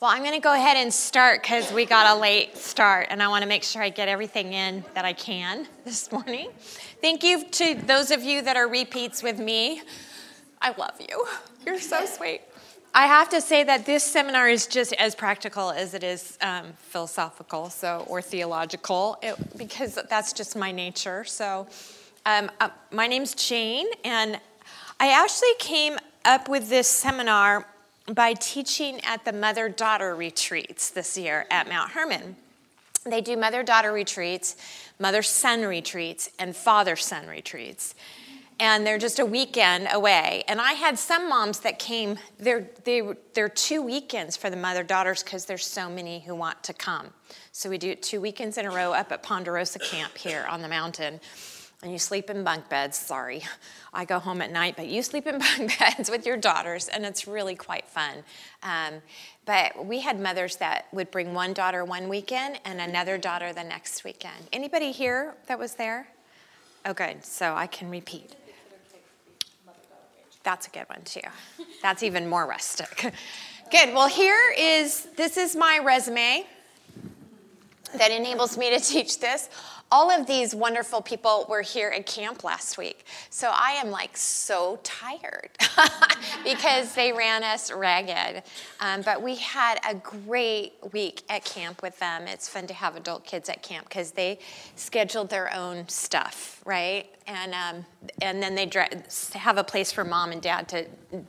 Well, I'm going to go ahead and start because we got a late start, and I want to make sure I get everything in that I can this morning. Thank you to those of you that are repeats with me. I love you. You're so sweet. I have to say that this seminar is just as practical as it is um, philosophical, so or theological, it, because that's just my nature. So, um, uh, my name's Jane, and I actually came up with this seminar by teaching at the mother daughter retreats this year at Mount Hermon. They do mother daughter retreats, mother son retreats, and father son retreats and they're just a weekend away. And I had some moms that came, they're, they, they're two weekends for the mother daughters because there's so many who want to come. So we do it two weekends in a row up at Ponderosa Camp here on the mountain. And you sleep in bunk beds. Sorry, I go home at night, but you sleep in bunk beds with your daughters, and it's really quite fun. Um, but we had mothers that would bring one daughter one weekend and another daughter the next weekend. Anybody here that was there? Oh, good. So I can repeat. That's a good one too. That's even more rustic. Good. Well, here is this is my resume that enables me to teach this all of these wonderful people were here at camp last week. So I am like so tired because they ran us ragged. Um, but we had a great week at camp with them. It's fun to have adult kids at camp because they scheduled their own stuff, right? And, um, and then they have a place for mom and dad to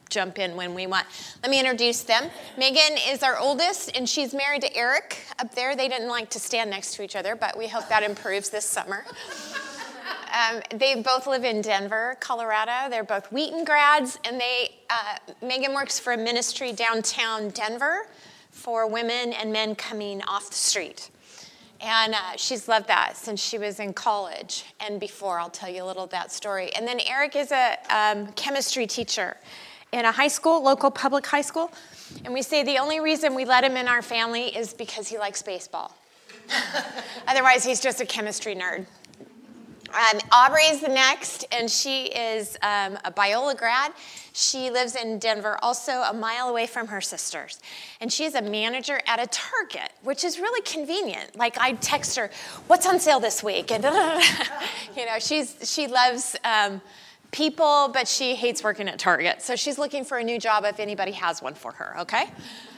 jump in when we want. Let me introduce them. Megan is our oldest, and she's married to Eric up there. They didn't like to stand next to each other, but we hope that improves this summer. Um, they both live in Denver, Colorado. They're both Wheaton grads, and they uh, Megan works for a ministry downtown Denver for women and men coming off the street. And uh, she's loved that since she was in college and before. I'll tell you a little of that story. And then Eric is a um, chemistry teacher in a high school, local public high school. And we say the only reason we let him in our family is because he likes baseball. Otherwise, he's just a chemistry nerd. Um, Aubrey's the next, and she is um, a Biola grad. She lives in Denver, also a mile away from her sisters. And she is a manager at a Target, which is really convenient. Like I text her, "What's on sale this week?" And you know, she's she loves um, people, but she hates working at Target. So she's looking for a new job if anybody has one for her. Okay.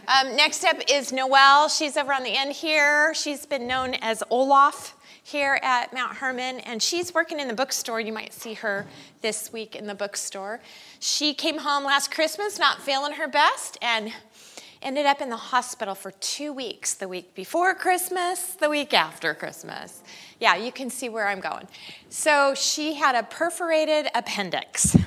Um, next up is Noelle. She's over on the end here. She's been known as Olaf here at Mount Hermon, and she's working in the bookstore. You might see her this week in the bookstore. She came home last Christmas not feeling her best and ended up in the hospital for two weeks the week before Christmas, the week after Christmas. Yeah, you can see where I'm going. So she had a perforated appendix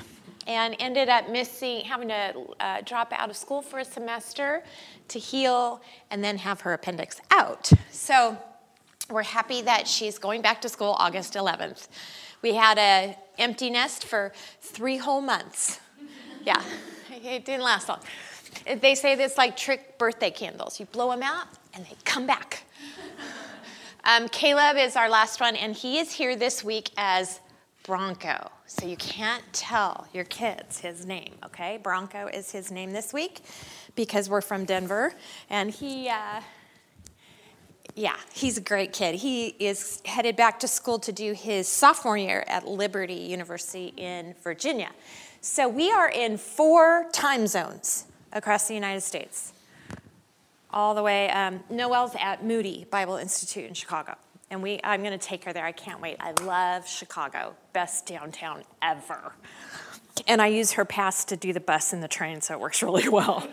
and ended up missing, having to uh, drop out of school for a semester to heal and then have her appendix out. So we're happy that she's going back to school August 11th. We had a empty nest for three whole months. Yeah, it didn't last long. They say this like trick birthday candles. You blow them out and they come back. Um, Caleb is our last one, and he is here this week as Bronco. So you can't tell your kids his name, okay? Bronco is his name this week because we're from Denver. And he, uh, yeah, he's a great kid. He is headed back to school to do his sophomore year at Liberty University in Virginia. So we are in four time zones across the United States. All the way, um, Noelle's at Moody Bible Institute in Chicago and we I'm going to take her there. I can't wait. I love Chicago. Best downtown ever. And I use her pass to do the bus and the train, so it works really well.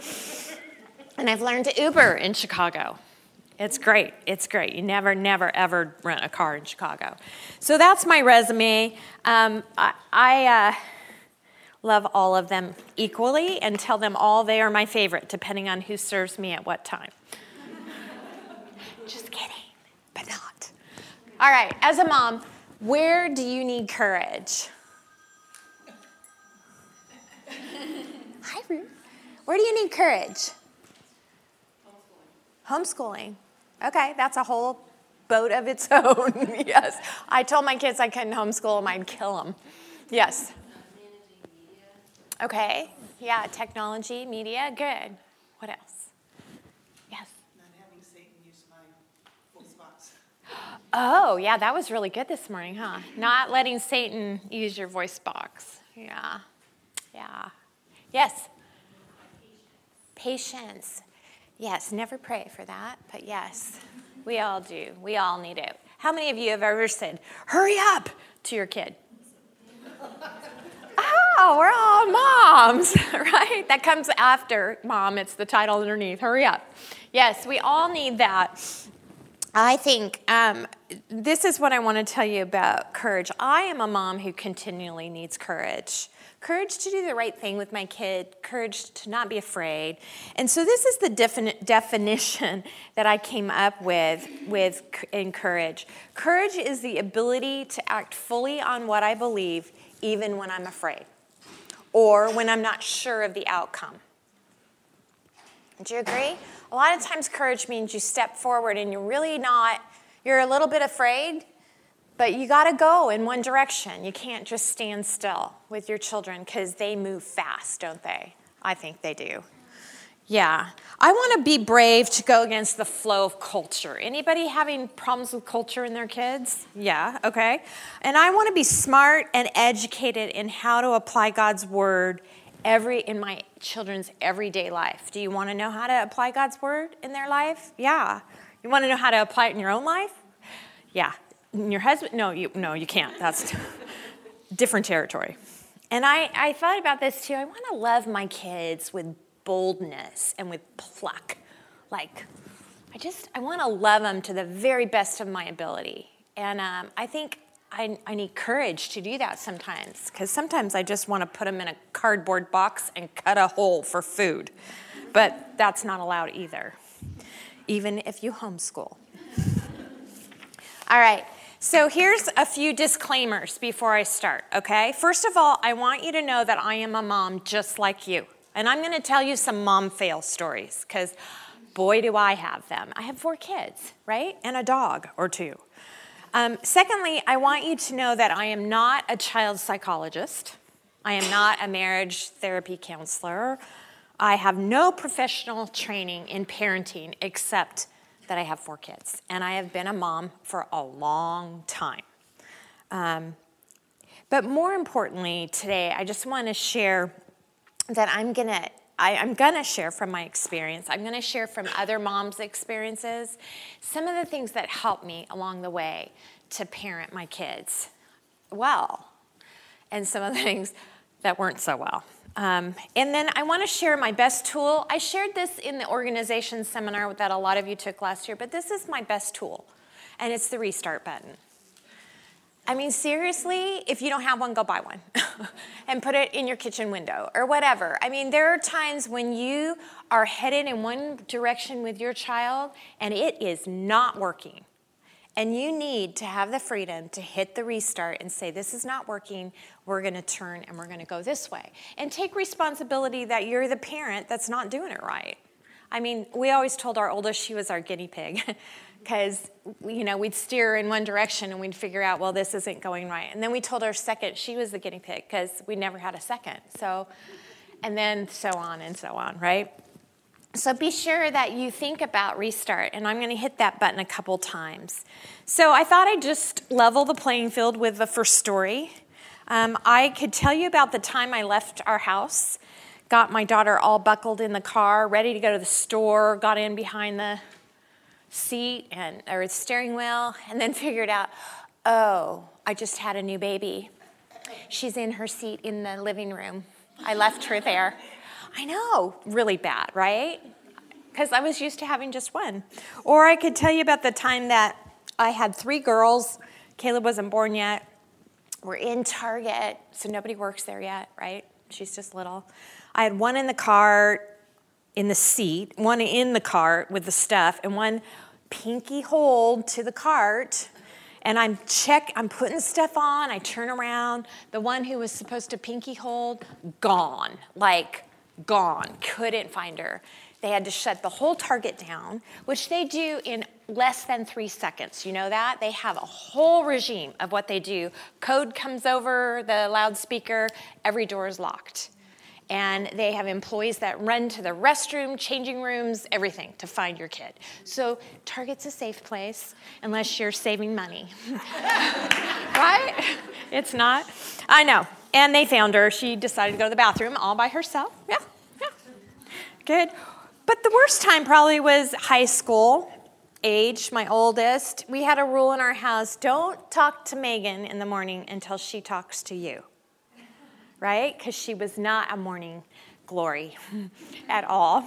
and I've learned to Uber in Chicago. It's great. It's great. You never, never, ever rent a car in Chicago. So that's my resume. Um, I, I uh, love all of them equally and tell them all they are my favorite, depending on who serves me at what time. Just kidding. All right, as a mom, where do you need courage? Hi, Ruth. Where do you need courage? Homeschooling. Homeschooling. Okay, that's a whole boat of its own. yes. I told my kids I couldn't homeschool them, I'd kill them. Yes. Okay. Yeah, technology, media, good. What else? Yes. Oh, yeah, that was really good this morning, huh? Not letting Satan use your voice box. Yeah. Yeah. Yes. Patience. Yes, never pray for that, but yes, we all do. We all need it. How many of you have ever said, hurry up to your kid? oh, we're all moms, right? That comes after mom, it's the title underneath, hurry up. Yes, we all need that. I think um, this is what I want to tell you about courage. I am a mom who continually needs courage courage to do the right thing with my kid, courage to not be afraid. And so this is the defini- definition that I came up with with in courage. Courage is the ability to act fully on what I believe even when I'm afraid or when I'm not sure of the outcome. Do you agree? A lot of times courage means you step forward and you're really not you're a little bit afraid, but you got to go in one direction. You can't just stand still with your children because they move fast, don't they? I think they do. Yeah. I want to be brave to go against the flow of culture. Anybody having problems with culture in their kids? Yeah, okay. And I want to be smart and educated in how to apply God's word every in my children's everyday life. Do you want to know how to apply God's word in their life? Yeah. You want to know how to apply it in your own life? Yeah your husband no you no you can't that's different territory and I, I thought about this too i want to love my kids with boldness and with pluck like i just i want to love them to the very best of my ability and um, i think I, I need courage to do that sometimes because sometimes i just want to put them in a cardboard box and cut a hole for food but that's not allowed either even if you homeschool all right so here's a few disclaimers before I start, okay? First of all, I want you to know that I am a mom just like you. And I'm gonna tell you some mom fail stories, because boy, do I have them. I have four kids, right? And a dog or two. Um, secondly, I want you to know that I am not a child psychologist. I am not a marriage therapy counselor. I have no professional training in parenting except that I have four kids, and I have been a mom for a long time. Um, but more importantly, today, I just want to share that I'm gonna. I, I'm going to share from my experience. I'm going to share from other moms' experiences some of the things that helped me along the way to parent my kids well, and some of the things that weren't so well. Um, and then I want to share my best tool. I shared this in the organization seminar that a lot of you took last year, but this is my best tool, and it's the restart button. I mean, seriously, if you don't have one, go buy one and put it in your kitchen window or whatever. I mean, there are times when you are headed in one direction with your child and it is not working. And you need to have the freedom to hit the restart and say, This is not working. We're going to turn and we're going to go this way. And take responsibility that you're the parent that's not doing it right. I mean, we always told our oldest she was our guinea pig because, you know, we'd steer in one direction and we'd figure out, well, this isn't going right. And then we told our second she was the guinea pig because we never had a second. So, and then so on and so on, right? So be sure that you think about restart, and I'm going to hit that button a couple times. So I thought I'd just level the playing field with the first story. Um, I could tell you about the time I left our house, got my daughter all buckled in the car, ready to go to the store, got in behind the seat and or the steering wheel, and then figured out, oh, I just had a new baby. She's in her seat in the living room. I left her there. I know, really bad, right? Because I was used to having just one. Or I could tell you about the time that I had three girls. Caleb wasn't born yet. We're in Target, so nobody works there yet, right? She's just little. I had one in the car in the seat, one in the cart with the stuff, and one pinky hold to the cart. And I'm check, I'm putting stuff on. I turn around. The one who was supposed to pinky hold, gone. Like gone, couldn't find her. They had to shut the whole target down, which they do in less than three seconds. You know that? They have a whole regime of what they do. Code comes over the loudspeaker, every door is locked. And they have employees that run to the restroom, changing rooms, everything to find your kid. So Target's a safe place unless you're saving money. right? It's not. I know. And they found her. She decided to go to the bathroom all by herself. Yeah, yeah. Good. But the worst time probably was high school age, my oldest. We had a rule in our house don't talk to Megan in the morning until she talks to you right? Because she was not a morning glory at all.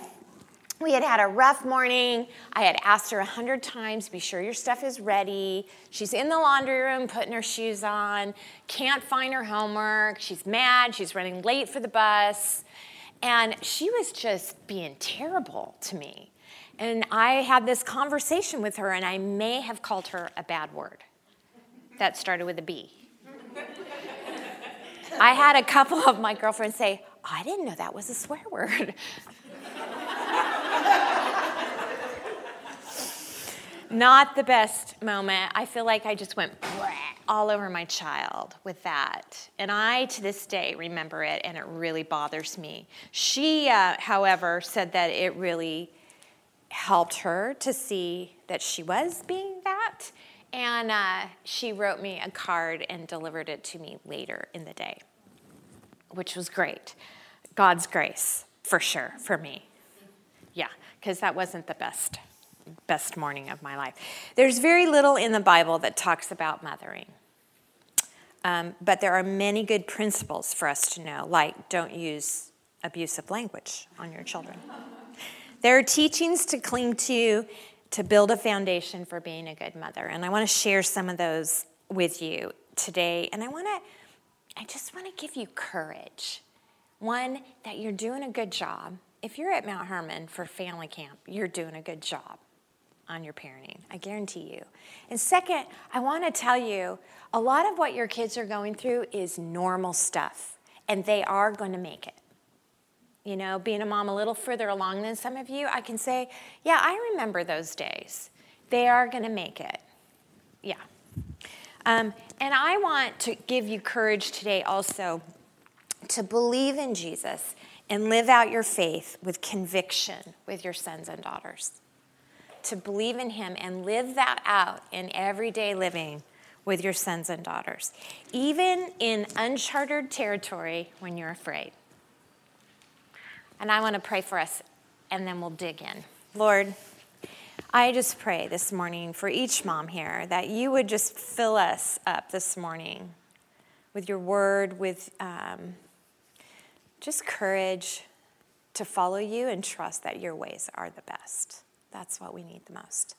We had had a rough morning. I had asked her a hundred times, be sure your stuff is ready. She's in the laundry room putting her shoes on, can't find her homework. She's mad, she's running late for the bus. And she was just being terrible to me. And I had this conversation with her, and I may have called her a bad word that started with a B. I had a couple of my girlfriends say, I didn't know that was a swear word. Not the best moment. I feel like I just went all over my child with that. And I, to this day, remember it, and it really bothers me. She, uh, however, said that it really helped her to see that she was being that. And uh, she wrote me a card and delivered it to me later in the day which was great. God's grace, for sure, for me. Yeah, because that wasn't the best best morning of my life. There's very little in the Bible that talks about mothering. Um, but there are many good principles for us to know, like don't use abusive language on your children. There are teachings to cling to to build a foundation for being a good mother. And I want to share some of those with you today. And I want to I just want to give you courage. One, that you're doing a good job. If you're at Mount Hermon for family camp, you're doing a good job on your parenting. I guarantee you. And second, I want to tell you a lot of what your kids are going through is normal stuff, and they are going to make it. You know, being a mom a little further along than some of you, I can say, yeah, I remember those days. They are going to make it. Yeah. Um, and I want to give you courage today also to believe in Jesus and live out your faith with conviction with your sons and daughters. To believe in Him and live that out in everyday living with your sons and daughters, even in uncharted territory when you're afraid. And I want to pray for us, and then we'll dig in. Lord, I just pray this morning for each mom here that you would just fill us up this morning with your word, with um, just courage to follow you and trust that your ways are the best. That's what we need the most.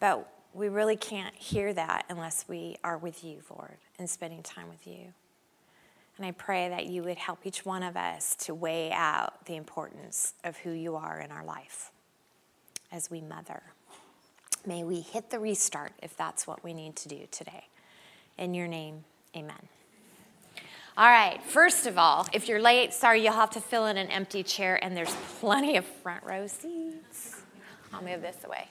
But we really can't hear that unless we are with you, Lord, and spending time with you. And I pray that you would help each one of us to weigh out the importance of who you are in our life as we mother. May we hit the restart if that's what we need to do today. In your name, amen. All right, first of all, if you're late, sorry, you'll have to fill in an empty chair, and there's plenty of front row seats. I'll move this away.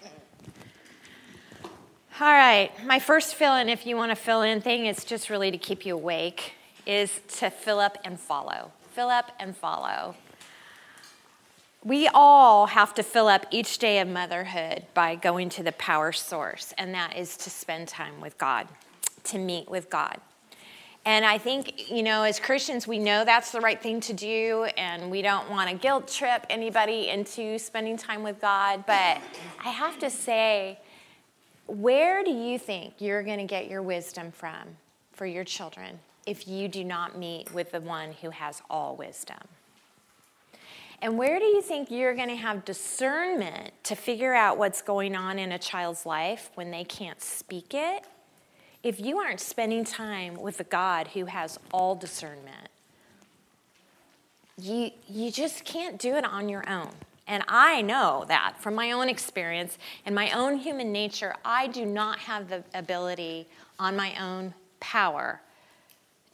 All right, my first fill in, if you want to fill in thing, it's just really to keep you awake, is to fill up and follow. Fill up and follow. We all have to fill up each day of motherhood by going to the power source, and that is to spend time with God, to meet with God. And I think, you know, as Christians, we know that's the right thing to do, and we don't want to guilt trip anybody into spending time with God. But I have to say, where do you think you're going to get your wisdom from for your children if you do not meet with the one who has all wisdom? And where do you think you're going to have discernment to figure out what's going on in a child's life when they can't speak it? If you aren't spending time with the God who has all discernment, you, you just can't do it on your own. And I know that from my own experience and my own human nature, I do not have the ability on my own power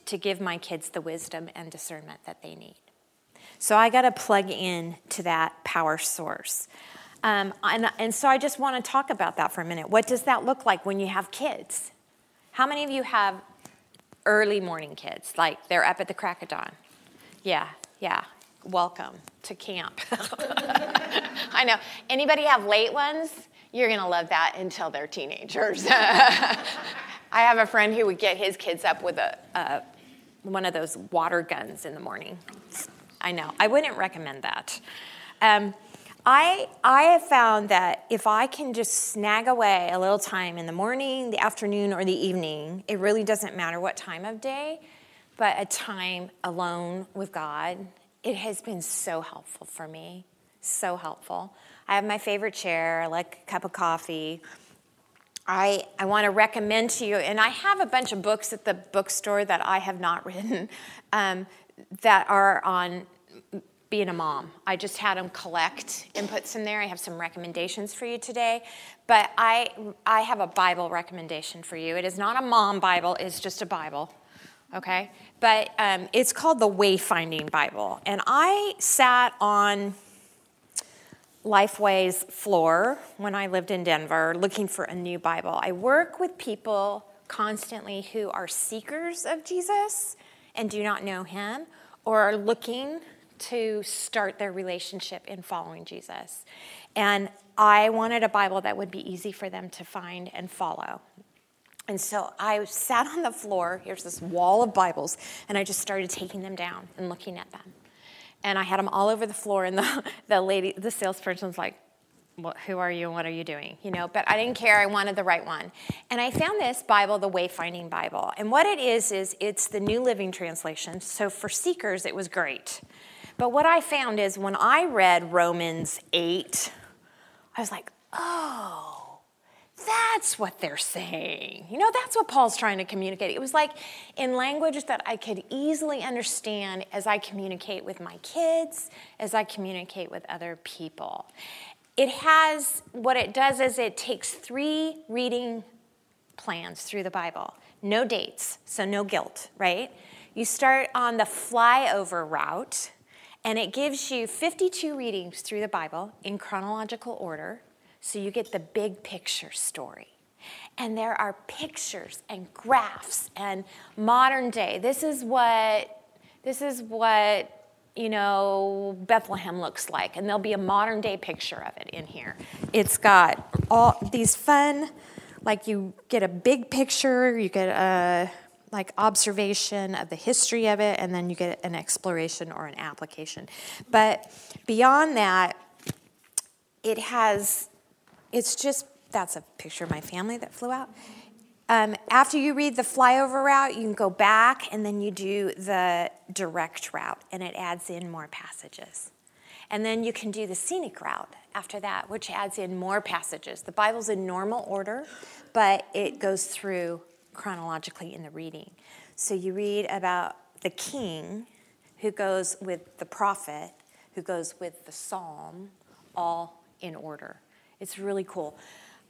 to give my kids the wisdom and discernment that they need. So I got to plug in to that power source. Um, and, and so I just want to talk about that for a minute. What does that look like when you have kids? How many of you have early morning kids? Like they're up at the crack of dawn? Yeah, yeah. welcome to camp. I know. Anybody have late ones? You're going to love that until they're teenagers. I have a friend who would get his kids up with a, a one of those water guns in the morning. I know. I wouldn't recommend that. Um, I, I have found that if I can just snag away a little time in the morning, the afternoon, or the evening, it really doesn't matter what time of day, but a time alone with God, it has been so helpful for me. So helpful. I have my favorite chair, I like a cup of coffee. I, I want to recommend to you, and I have a bunch of books at the bookstore that I have not written um, that are on being a mom. I just had them collect inputs in there. I have some recommendations for you today, but I I have a Bible recommendation for you. It is not a mom Bible; it's just a Bible, okay? But um, it's called the Wayfinding Bible, and I sat on Lifeway's floor when I lived in Denver looking for a new Bible. I work with people constantly who are seekers of Jesus and do not know him or are looking to start their relationship in following Jesus. And I wanted a Bible that would be easy for them to find and follow. And so I sat on the floor, here's this wall of Bibles, and I just started taking them down and looking at them. And I had them all over the floor, and the, the lady, the salesperson was like, who are you and what are you doing? You know, but I didn't care. I wanted the right one. And I found this Bible, the Wayfinding Bible. And what it is, is it's the New Living Translation. So for seekers, it was great. But what I found is when I read Romans 8, I was like, oh, that's what they're saying. You know, that's what Paul's trying to communicate. It was like in language that I could easily understand as I communicate with my kids, as I communicate with other people. It has, what it does is it takes three reading plans through the Bible. No dates, so no guilt, right? You start on the flyover route and it gives you 52 readings through the Bible in chronological order, so you get the big picture story. And there are pictures and graphs and modern day. This is what this is what you know Bethlehem looks like, and there'll be a modern day picture of it in here. It's got all these fun, like you get a big picture, you get a like observation of the history of it, and then you get an exploration or an application. But beyond that, it has, it's just, that's a picture of my family that flew out. Um, after you read the flyover route, you can go back and then you do the direct route, and it adds in more passages. And then you can do the scenic route after that, which adds in more passages. The Bible's in normal order, but it goes through chronologically in the reading. So you read about the king who goes with the prophet, who goes with the psalm, all in order. It's really cool.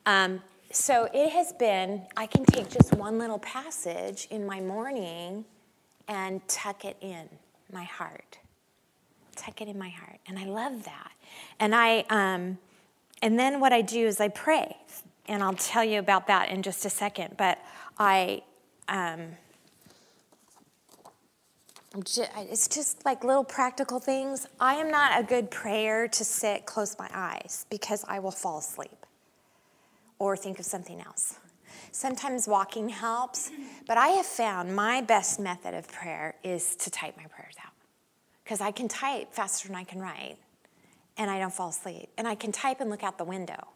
Um, so it has been, I can take just one little passage in my morning and tuck it in my heart. Tuck it in my heart. And I love that. And I, um, and then what I do is I pray. And I'll tell you about that in just a second. But I, um, it's just like little practical things. I am not a good prayer to sit, close my eyes, because I will fall asleep or think of something else. Sometimes walking helps, but I have found my best method of prayer is to type my prayers out. Because I can type faster than I can write, and I don't fall asleep. And I can type and look out the window,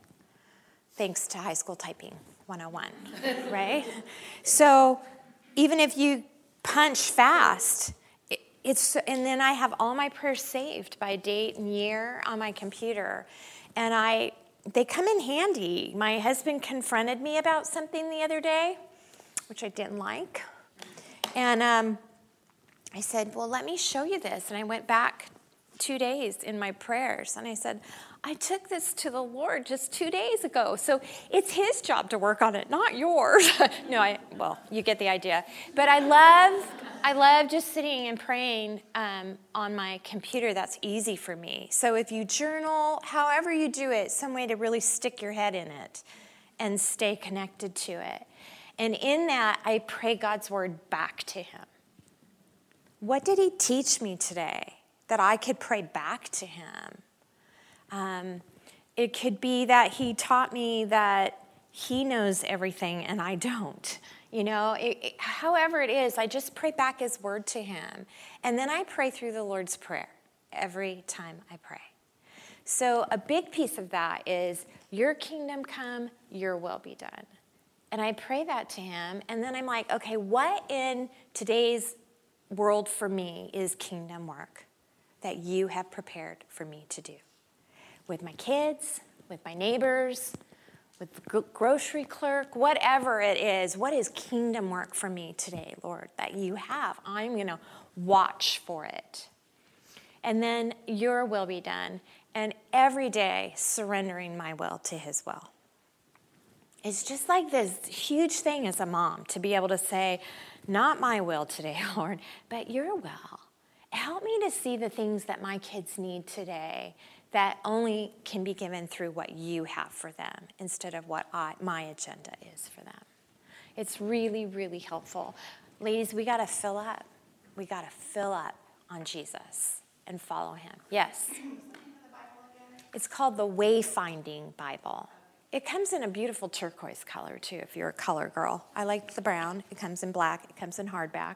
thanks to high school typing. 101, right? So even if you punch fast, it's and then I have all my prayers saved by date and year on my computer, and I they come in handy. My husband confronted me about something the other day, which I didn't like, and um, I said, "Well, let me show you this." And I went back two days in my prayers, and I said, I took this to the Lord just two days ago. So it's His job to work on it, not yours. no, I, well, you get the idea. But I love, I love just sitting and praying um, on my computer. That's easy for me. So if you journal, however you do it, some way to really stick your head in it and stay connected to it. And in that, I pray God's word back to Him. What did He teach me today? that I could pray back to him. Um, it could be that he taught me that he knows everything and I don't. You know, it, it, however it is, I just pray back his word to him. And then I pray through the Lord's Prayer every time I pray. So, a big piece of that is your kingdom come, your will be done. And I pray that to him. And then I'm like, okay, what in today's world for me is kingdom work that you have prepared for me to do? With my kids, with my neighbors, with the grocery clerk, whatever it is, what is kingdom work for me today, Lord, that you have? I'm going to watch for it. And then your will be done. And every day surrendering my will to his will. It's just like this huge thing as a mom to be able to say, Not my will today, Lord, but your will. Help me to see the things that my kids need today that only can be given through what you have for them instead of what I, my agenda is for them. It's really, really helpful. Ladies, we got to fill up. We got to fill up on Jesus and follow him. Yes? It's called the Wayfinding Bible. It comes in a beautiful turquoise color, too, if you're a color girl. I like the brown. It comes in black, it comes in hardback.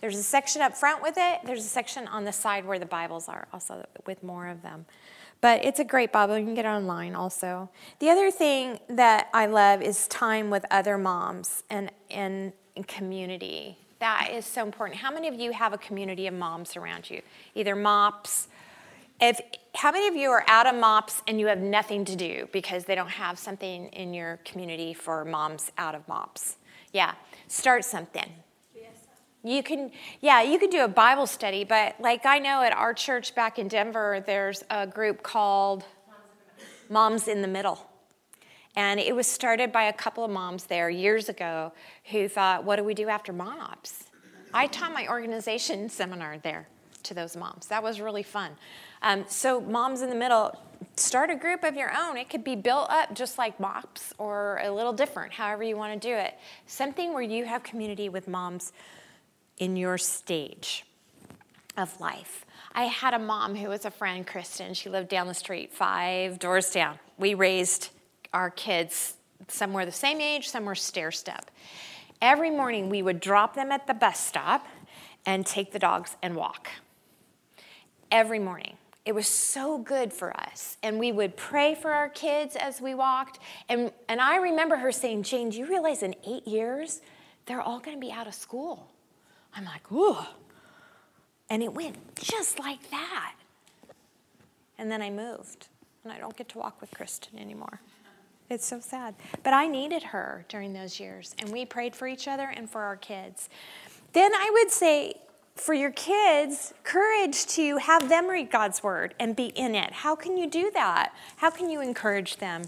There's a section up front with it. There's a section on the side where the Bibles are, also with more of them. But it's a great Bible. You can get it online also. The other thing that I love is time with other moms and in community. That is so important. How many of you have a community of moms around you? Either MOPS. If how many of you are out of MOPS and you have nothing to do because they don't have something in your community for moms out of MOPS? Yeah, start something. You can, yeah, you can do a Bible study, but like I know at our church back in Denver, there's a group called Moms in the Middle. And it was started by a couple of moms there years ago who thought, what do we do after MOPS? I taught my organization seminar there to those moms. That was really fun. Um, so, Moms in the Middle, start a group of your own. It could be built up just like MOPS or a little different, however you want to do it. Something where you have community with moms in your stage of life. I had a mom who was a friend, Kristen. She lived down the street, five doors down. We raised our kids some were the same age, some were stair step. Every morning we would drop them at the bus stop and take the dogs and walk. Every morning. It was so good for us. And we would pray for our kids as we walked. And, and I remember her saying, Jane, do you realize in eight years, they're all to be out of school? I'm like, ooh. And it went just like that. And then I moved, and I don't get to walk with Kristen anymore. It's so sad. But I needed her during those years, and we prayed for each other and for our kids. Then I would say, for your kids, courage to have them read God's word and be in it. How can you do that? How can you encourage them?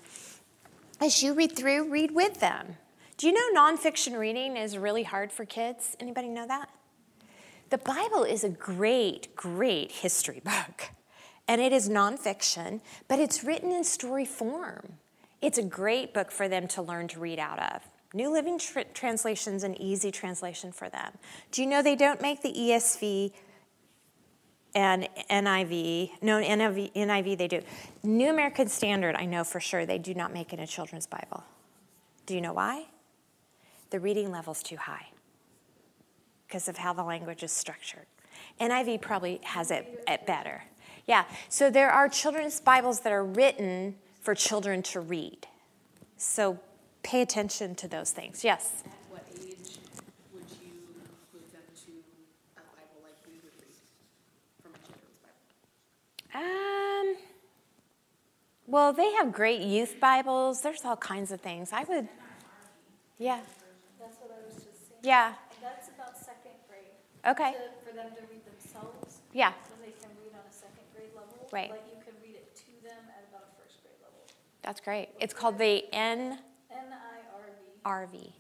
As you read through, read with them. Do you know nonfiction reading is really hard for kids? Anybody know that? The Bible is a great, great history book. And it is nonfiction, but it's written in story form. It's a great book for them to learn to read out of. New Living Tr- Translation's an easy translation for them. Do you know they don't make the ESV and NIV? No, NIV, NIV they do. New American Standard, I know for sure, they do not make in a children's Bible. Do you know why? The reading level's too high because of how the language is structured. NIV probably has it, it better. Yeah, so there are children's Bibles that are written for children to read. So pay attention to those things. Yes? At what age would you include them to a Bible like we would read from a children's Bible? Um, well, they have great youth Bibles. There's all kinds of things. I would, yeah. That's what I was just saying. Yeah. That's about second grade. Okay. To- For them to read themselves. Yeah. So they can read on a second grade level. Right. But you can read it to them at about a first grade level. That's great. It's called the NRV. N-I-R-V,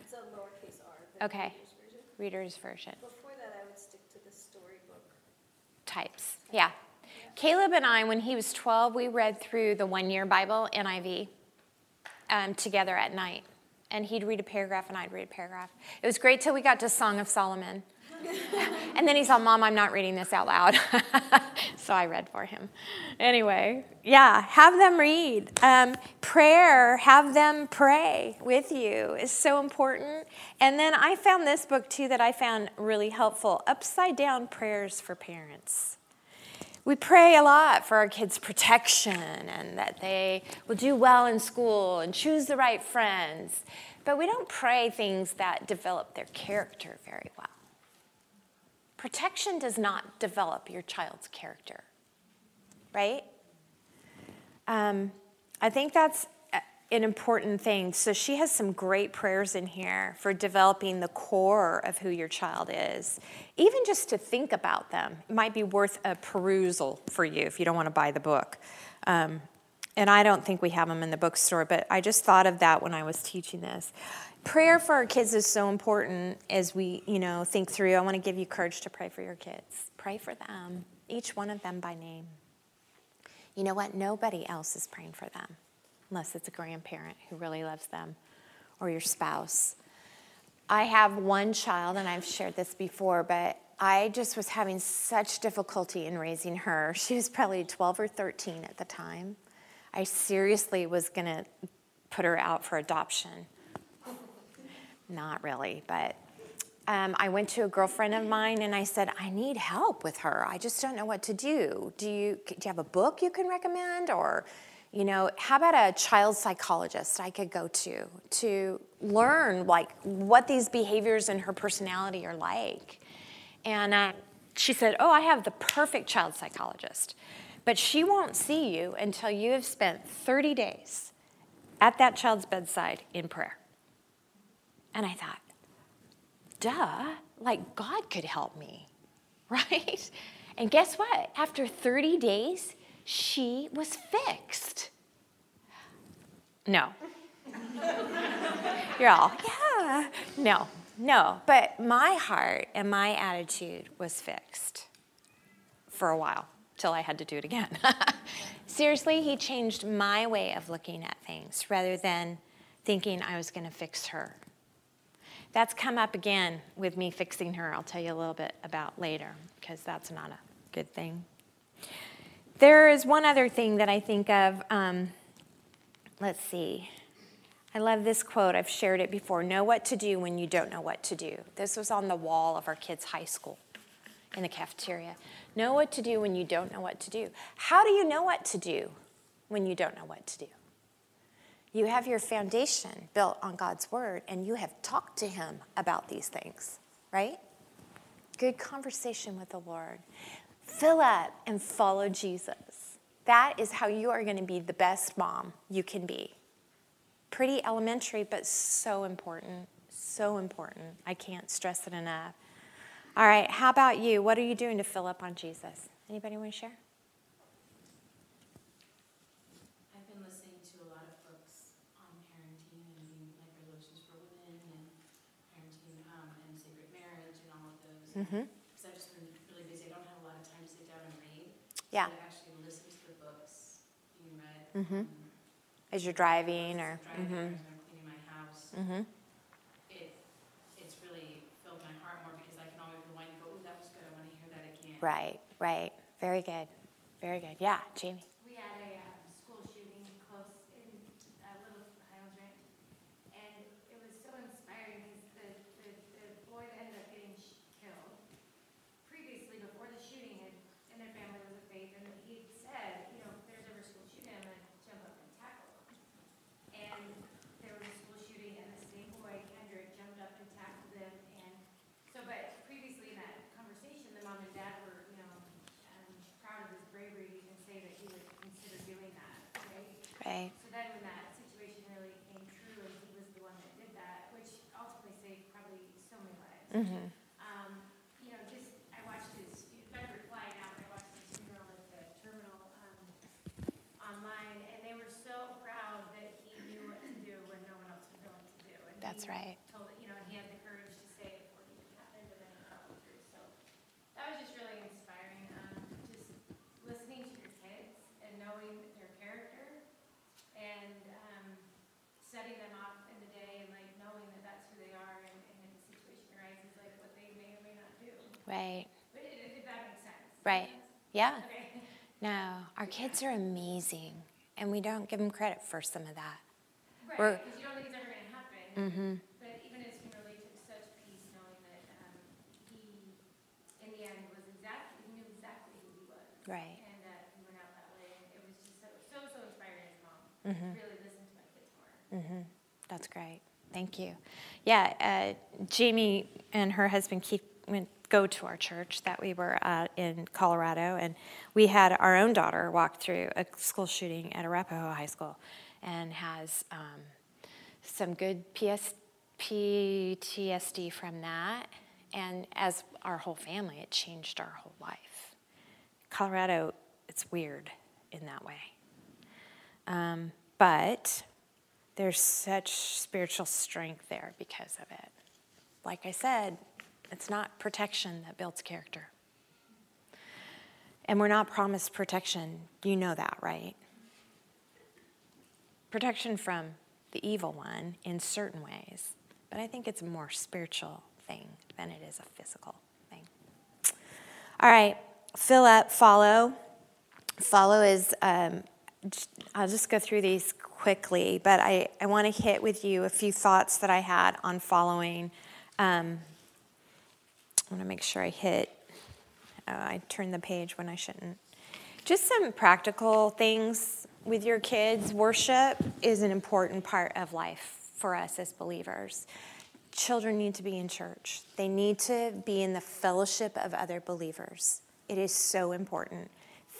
it's a lowercase r. Okay. reader's version. Reader's version. Before that, I would stick to the storybook. types. Yeah. Caleb and I, when he was 12, we read through the one year Bible, NIV, um, together at night. And he'd read a paragraph and I'd read a paragraph. It was great till we got to Song of Solomon. and then he saw, Mom, I'm not reading this out loud. so I read for him. Anyway, yeah, have them read. Um, prayer, have them pray with you is so important. And then I found this book too that I found really helpful Upside Down Prayers for Parents. We pray a lot for our kids' protection and that they will do well in school and choose the right friends, but we don't pray things that develop their character very well. Protection does not develop your child's character, right? Um, I think that's an important thing. So she has some great prayers in here for developing the core of who your child is. Even just to think about them it might be worth a perusal for you if you don't want to buy the book. Um, and I don't think we have them in the bookstore, but I just thought of that when I was teaching this prayer for our kids is so important as we, you know, think through. I want to give you courage to pray for your kids. Pray for them, each one of them by name. You know what? Nobody else is praying for them unless it's a grandparent who really loves them or your spouse. I have one child, and I've shared this before, but I just was having such difficulty in raising her. She was probably 12 or 13 at the time. I seriously was going to put her out for adoption not really, but um, I went to a girlfriend of mine and I said, I need help with her. I just don't know what to do. Do you, do you have a book you can recommend? Or, you know, how about a child psychologist I could go to to learn like what these behaviors and her personality are like? And uh, she said, Oh, I have the perfect child psychologist. But she won't see you until you have spent 30 days at that child's bedside in prayer. And I thought, duh, like God could help me, right? And guess what? After 30 days, she was fixed. No. You're all, yeah. No, no. But my heart and my attitude was fixed for a while till I had to do it again. Seriously, he changed my way of looking at things rather than thinking I was going to fix her that's come up again with me fixing her. I'll tell you a little bit about later because that's not a good thing. There is one other thing that I think of. Um, let's see. I love this quote. I've shared it before. Know what to do when you don't know what to do. This was on the wall of our kids' high school in the cafeteria. Know what to do when you don't know what to do. How do you know what to do when you don't know what to do? You have your foundation built on God's word and you have talked to Him about these things, right? Good conversation with the Lord. Fill up and follow Jesus. That is how you are going to be the best mom you can be. Pretty elementary, but so important. So important. I can't stress it enough. All right, how about you? What are you doing to fill up on Jesus? Anybody want to share? Mm-hmm. I've just been really busy. I don't have a lot of time to sit down and read. Yeah. I actually listen to the books being read. Mm-hmm. um, As you're driving or. Driving Mm-hmm. or I'm cleaning my house. Mm-hmm. It, it's really filled my heart more because I can always rewind and go, ooh, that was good. I want to hear that again. Right, right. Very good. Very good. Yeah, Jamie. We had a um, school shooting close in uh, Little Highlands Ranch, and it was so inspiring because the, the, the boy that ended up getting sh- killed, previously, before the shooting, had, and their family was of faith, and he said, you know, if there's ever a school shooting, I'm gonna jump up and tackle them. And there was a school shooting, and the same boy, Kendrick, jumped up and tackled them, and so, but previously in that conversation, the mom and dad were, you know, um, proud of his bravery to even say that he would consider doing that, right? Right. So then when that situation really came true and he was the one that did that, which ultimately saved probably so many lives. Mm-hmm. Um, you know, just, I watched his, better fly now, I watched his funeral at the terminal, um, online, and they were so proud that he knew what to do when no one else was willing to do. And That's he right. Told, it, you know, and he had the courage to say it before he even happened, and then he followed through, so. That was just really inspiring, um, just listening to your kids and knowing their character and, um, setting them off in the day and like knowing that that's who they are and, and if a situation arises, like what they may or may not do. Right. But If if that makes sense. Right. Yeah. No, our kids are amazing, and we don't give them credit for some of that. We're- Right, because you don't think it's ever gonna happen. Mm-hmm. But even as he relate to such peace, knowing that um, he, in the end, was exactly, he knew exactly who he was. Right. And that he went out that way, it was just so, so, so inspiring as mom. Mm-hmm. Really listen to my kids more. That's great. Thank you. Yeah, uh, Jamie and her husband Keith went go to our church that we were at in Colorado, and we had our own daughter walk through a school shooting at Arapahoe High School, and has um, some good PS, PTSD from that. And as our whole family, it changed our whole life. Colorado, it's weird in that way. Um, but there's such spiritual strength there because of it. Like I said, it's not protection that builds character. And we're not promised protection. You know that, right? Protection from the evil one in certain ways. But I think it's a more spiritual thing than it is a physical thing. All right, fill up, follow. Follow is, um, I'll just go through these quickly, but I, I want to hit with you a few thoughts that I had on following. Um, I want to make sure I hit, oh, I turned the page when I shouldn't. Just some practical things with your kids. Worship is an important part of life for us as believers. Children need to be in church, they need to be in the fellowship of other believers. It is so important.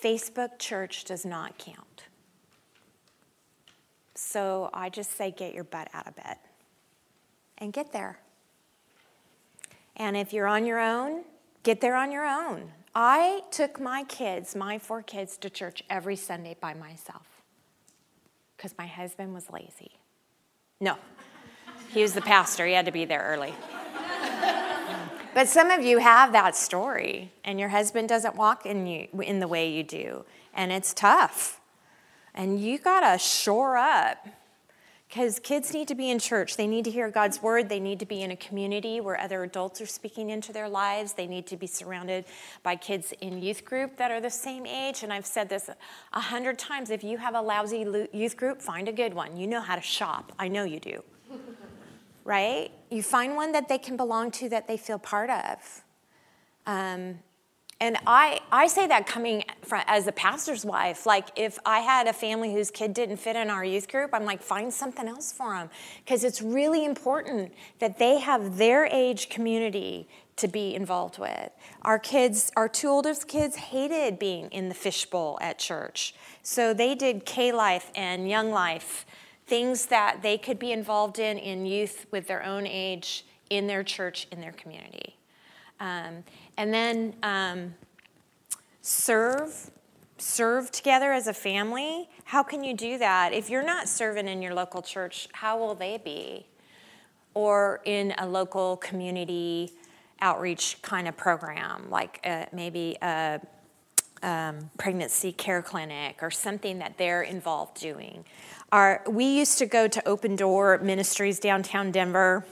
Facebook church does not count. So I just say get your butt out of bed and get there. And if you're on your own, get there on your own. I took my kids, my four kids, to church every Sunday by myself because my husband was lazy. No, he was the pastor, he had to be there early. But some of you have that story, and your husband doesn't walk in you in the way you do, and it's tough. And you gotta shore up because kids need to be in church. They need to hear God's word. They need to be in a community where other adults are speaking into their lives. They need to be surrounded by kids in youth group that are the same age. And I've said this a hundred times if you have a lousy youth group, find a good one. You know how to shop. I know you do. right? You find one that they can belong to that they feel part of. Um, and I, I say that coming from, as a pastor's wife. Like, if I had a family whose kid didn't fit in our youth group, I'm like, find something else for them. Because it's really important that they have their age community to be involved with. Our kids, our two oldest kids, hated being in the fishbowl at church. So they did K Life and Young Life, things that they could be involved in in youth with their own age in their church, in their community. Um, and then um, serve, serve together as a family. How can you do that? If you're not serving in your local church, how will they be? Or in a local community outreach kind of program, like uh, maybe a um, pregnancy care clinic or something that they're involved doing. Our, we used to go to Open Door Ministries downtown Denver.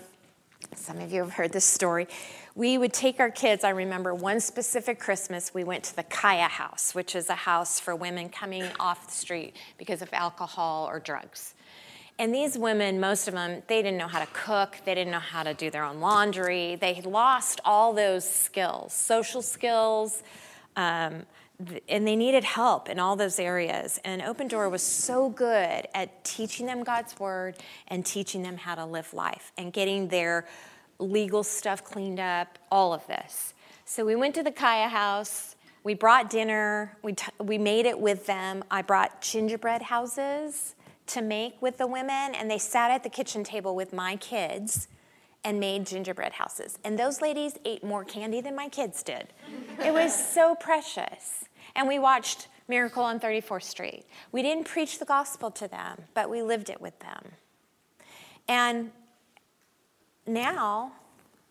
Some of you have heard this story. We would take our kids. I remember one specific Christmas, we went to the Kaya House, which is a house for women coming off the street because of alcohol or drugs. And these women, most of them, they didn't know how to cook, they didn't know how to do their own laundry. They lost all those skills, social skills, um, and they needed help in all those areas. And Open Door was so good at teaching them God's word and teaching them how to live life and getting their legal stuff cleaned up, all of this. So we went to the Kaya house. We brought dinner. We, we made it with them. I brought gingerbread houses to make with the women, and they sat at the kitchen table with my kids and made gingerbread houses. And those ladies ate more candy than my kids did. It was so precious. And we watched Miracle on 34th Street. We didn't preach the gospel to them, but we lived it with them. And now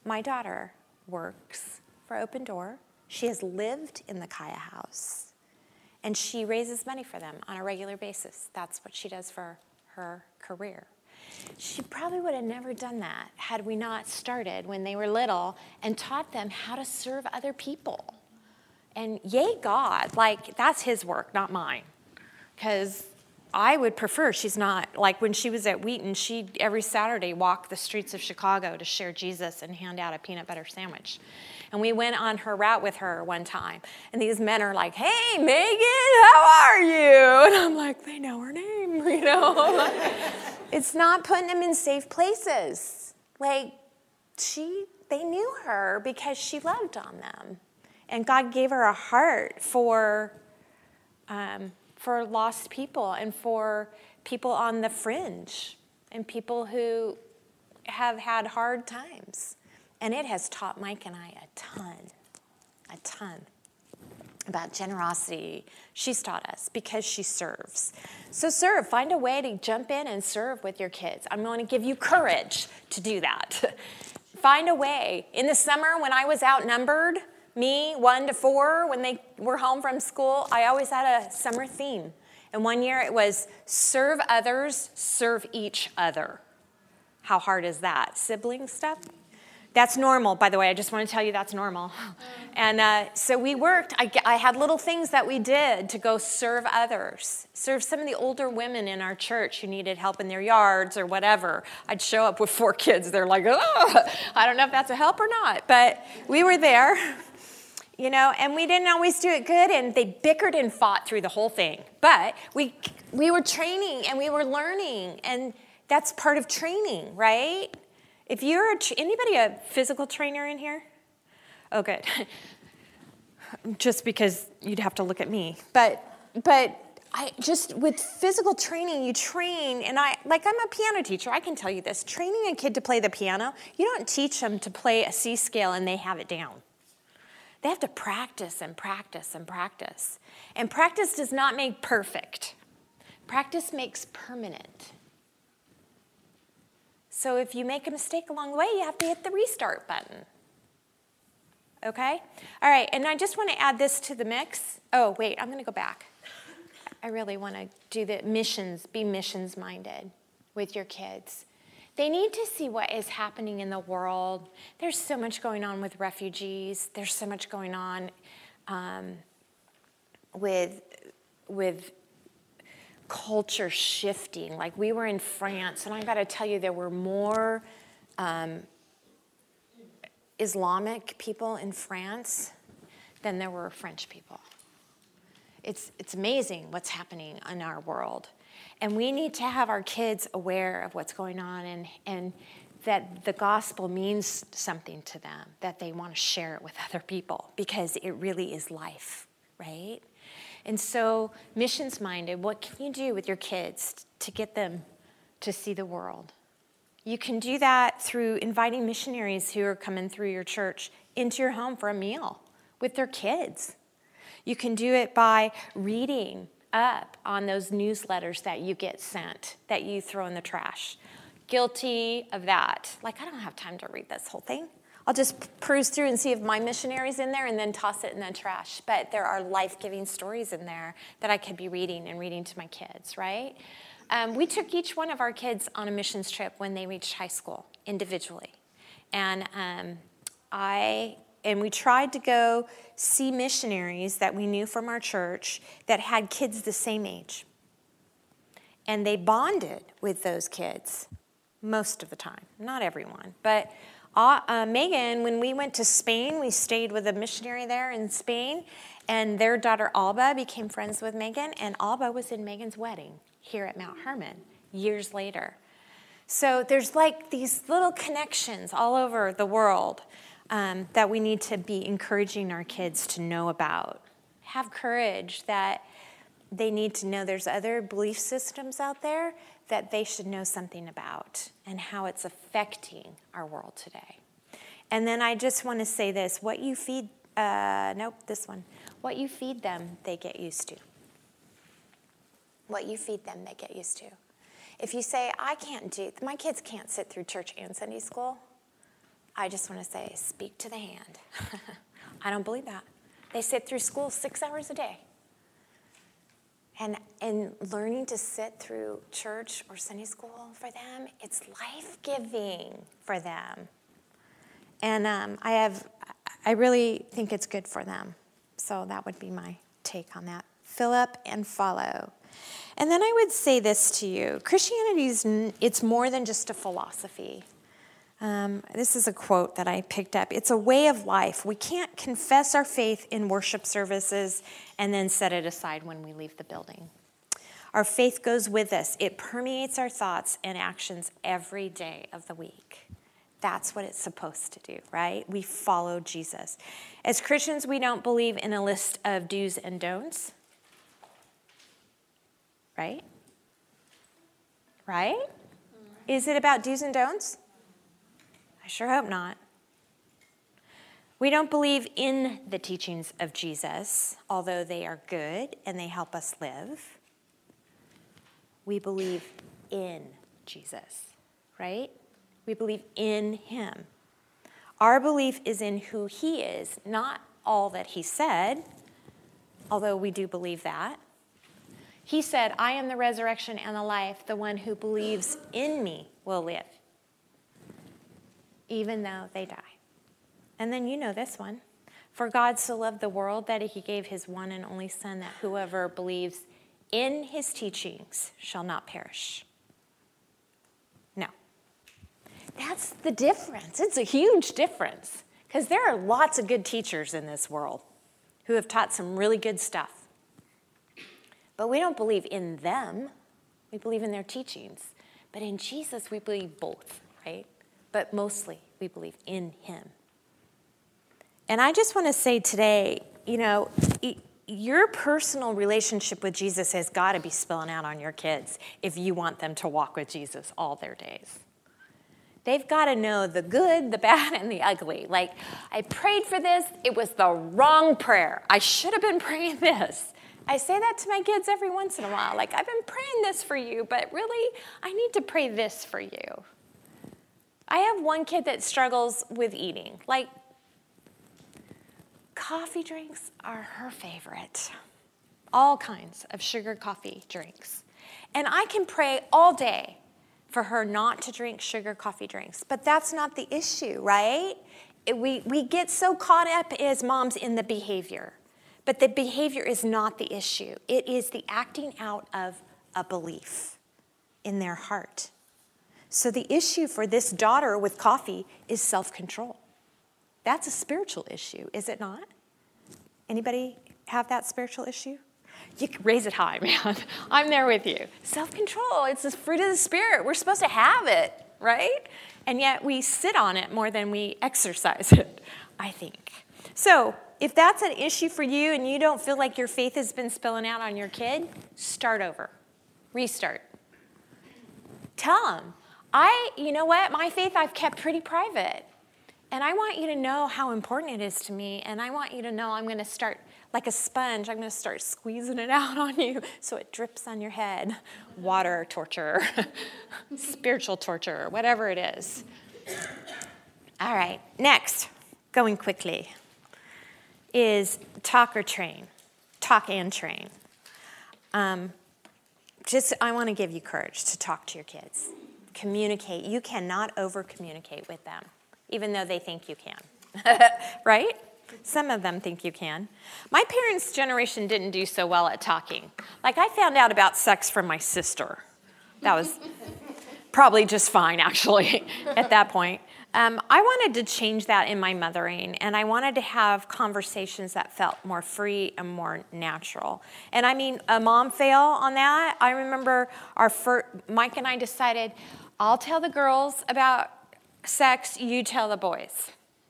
my daughter works for Open Door. She has lived in the Kaya house and she raises money for them on a regular basis. That's what she does for her career. she probably would have never done that had we not started when they were little and taught them how to serve other people. And yay, God, like that's his work, not mine. Because I would prefer she's not like when she was at Wheaton, she every Saturday walked the streets of Chicago to share Jesus and hand out a peanut butter sandwich. And we went on her route with her one time. And these men are like, hey, Megan, how are you? And I'm like, they know her name, you know? it's not putting them in safe places. Like, she, they knew her because she loved on them. And God gave her a heart for, um, for lost people and for people on the fringe and people who have had hard times. And it has taught Mike and I a ton, a ton about generosity. She's taught us because she serves. So, serve, find a way to jump in and serve with your kids. I'm going to give you courage to do that. find a way. In the summer, when I was outnumbered, me, one to four, when they were home from school, I always had a summer theme. And one year it was serve others, serve each other. How hard is that? Sibling stuff? That's normal, by the way. I just want to tell you that's normal. And uh, so we worked. I, I, had little things that we did to go serve others, serve some of the older women in our church who needed help in their yards or whatever. I'd show up with four kids. They're like, oh, I don't know if that's a help or not, but we were there. You know, and we didn't always do it good, and they bickered and fought through the whole thing. But we, we were training and we were learning, and that's part of training, right? If you're a, anybody a physical trainer in here? Oh, good. just because you'd have to look at me. But, but I just with physical training, you train, and I like I'm a piano teacher. I can tell you this: training a kid to play the piano, you don't teach them to play a C scale and they have it down. They have to practice and practice and practice. And practice does not make perfect. Practice makes permanent. So if you make a mistake along the way, you have to hit the restart button. Okay? All right, and I just want to add this to the mix. Oh, wait, I'm going to go back. I really want to do the missions, be missions minded with your kids. They need to see what is happening in the world. There's so much going on with refugees, there's so much going on um, with, with culture shifting. Like we were in France, and I got to tell you, there were more um, Islamic people in France than there were French people. It's, it's amazing what's happening in our world. And we need to have our kids aware of what's going on and, and that the gospel means something to them, that they want to share it with other people because it really is life, right? And so, missions minded, what can you do with your kids to get them to see the world? You can do that through inviting missionaries who are coming through your church into your home for a meal with their kids. You can do it by reading up on those newsletters that you get sent that you throw in the trash. Guilty of that. Like, I don't have time to read this whole thing. I'll just peruse through and see if my missionary's in there and then toss it in the trash. But there are life giving stories in there that I could be reading and reading to my kids, right? Um, we took each one of our kids on a missions trip when they reached high school individually. And um, I and we tried to go see missionaries that we knew from our church that had kids the same age. And they bonded with those kids most of the time, not everyone, but uh, uh, Megan, when we went to Spain, we stayed with a missionary there in Spain, and their daughter Alba became friends with Megan, and Alba was in Megan's wedding here at Mount Hermon years later. So there's like these little connections all over the world um, that we need to be encouraging our kids to know about. Have courage that they need to know there's other belief systems out there that they should know something about and how it's affecting our world today. And then I just want to say this what you feed, uh, nope, this one. What you feed them, they get used to. What you feed them, they get used to. If you say, I can't do, my kids can't sit through church and Sunday school, I just want to say, speak to the hand. I don't believe that. They sit through school six hours a day. And, and learning to sit through church or Sunday school for them, it's life giving for them. And um, I have, I really think it's good for them. So that would be my take on that. Fill up and follow. And then I would say this to you Christianity is, it's more than just a philosophy. Um, this is a quote that I picked up. It's a way of life. We can't confess our faith in worship services and then set it aside when we leave the building. Our faith goes with us, it permeates our thoughts and actions every day of the week. That's what it's supposed to do, right? We follow Jesus. As Christians, we don't believe in a list of do's and don'ts, right? Right? Is it about do's and don'ts? Sure hope not. We don't believe in the teachings of Jesus, although they are good and they help us live. We believe in Jesus, right? We believe in him. Our belief is in who he is, not all that he said, although we do believe that. He said, I am the resurrection and the life. The one who believes in me will live, even though they die. And then you know this one. For God so loved the world that he gave his one and only Son, that whoever believes in his teachings shall not perish. No. That's the difference. It's a huge difference because there are lots of good teachers in this world who have taught some really good stuff. But we don't believe in them, we believe in their teachings. But in Jesus, we believe both, right? But mostly, we believe in him. And I just want to say today, you know, your personal relationship with Jesus has got to be spilling out on your kids if you want them to walk with Jesus all their days. They've got to know the good, the bad, and the ugly. Like, I prayed for this, it was the wrong prayer. I should have been praying this. I say that to my kids every once in a while. Like, I've been praying this for you, but really, I need to pray this for you. I have one kid that struggles with eating. Like, coffee drinks are her favorite. All kinds of sugar coffee drinks. And I can pray all day for her not to drink sugar coffee drinks, but that's not the issue, right? It, we, we get so caught up as moms in the behavior. But the behavior is not the issue, it is the acting out of a belief in their heart. So the issue for this daughter with coffee is self control. That's a spiritual issue, is it not? Anybody have that spiritual issue? You raise it high, man. I'm there with you. Self control, it's the fruit of the Spirit. We're supposed to have it, right? And yet we sit on it more than we exercise it, I think. So, if that's an issue for you and you don't feel like your faith has been spilling out on your kid, start over. Restart. Tell them, I, you know what, my faith I've kept pretty private. And I want you to know how important it is to me. And I want you to know I'm going to start, like a sponge, I'm going to start squeezing it out on you so it drips on your head. Water torture, spiritual torture, whatever it is. All right, next, going quickly is talk or train, talk and train. Um, just, I want to give you courage to talk to your kids. Communicate. You cannot over communicate with them, even though they think you can. right? Some of them think you can. My parents' generation didn't do so well at talking. Like, I found out about sex from my sister. That was probably just fine, actually, at that point. Um, I wanted to change that in my mothering, and I wanted to have conversations that felt more free and more natural. And I mean, a mom fail on that. I remember our first, Mike and I decided, I'll tell the girls about sex, you tell the boys.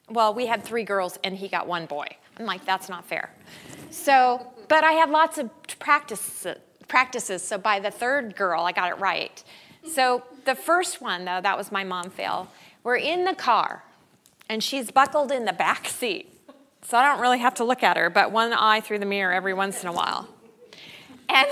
Well, we had three girls, and he got one boy. I'm like, that's not fair. So, but I had lots of practice, practices. So by the third girl, I got it right. So the first one, though, that was my mom fail we're in the car, and she's buckled in the back seat. So I don't really have to look at her, but one eye through the mirror every once in a while. And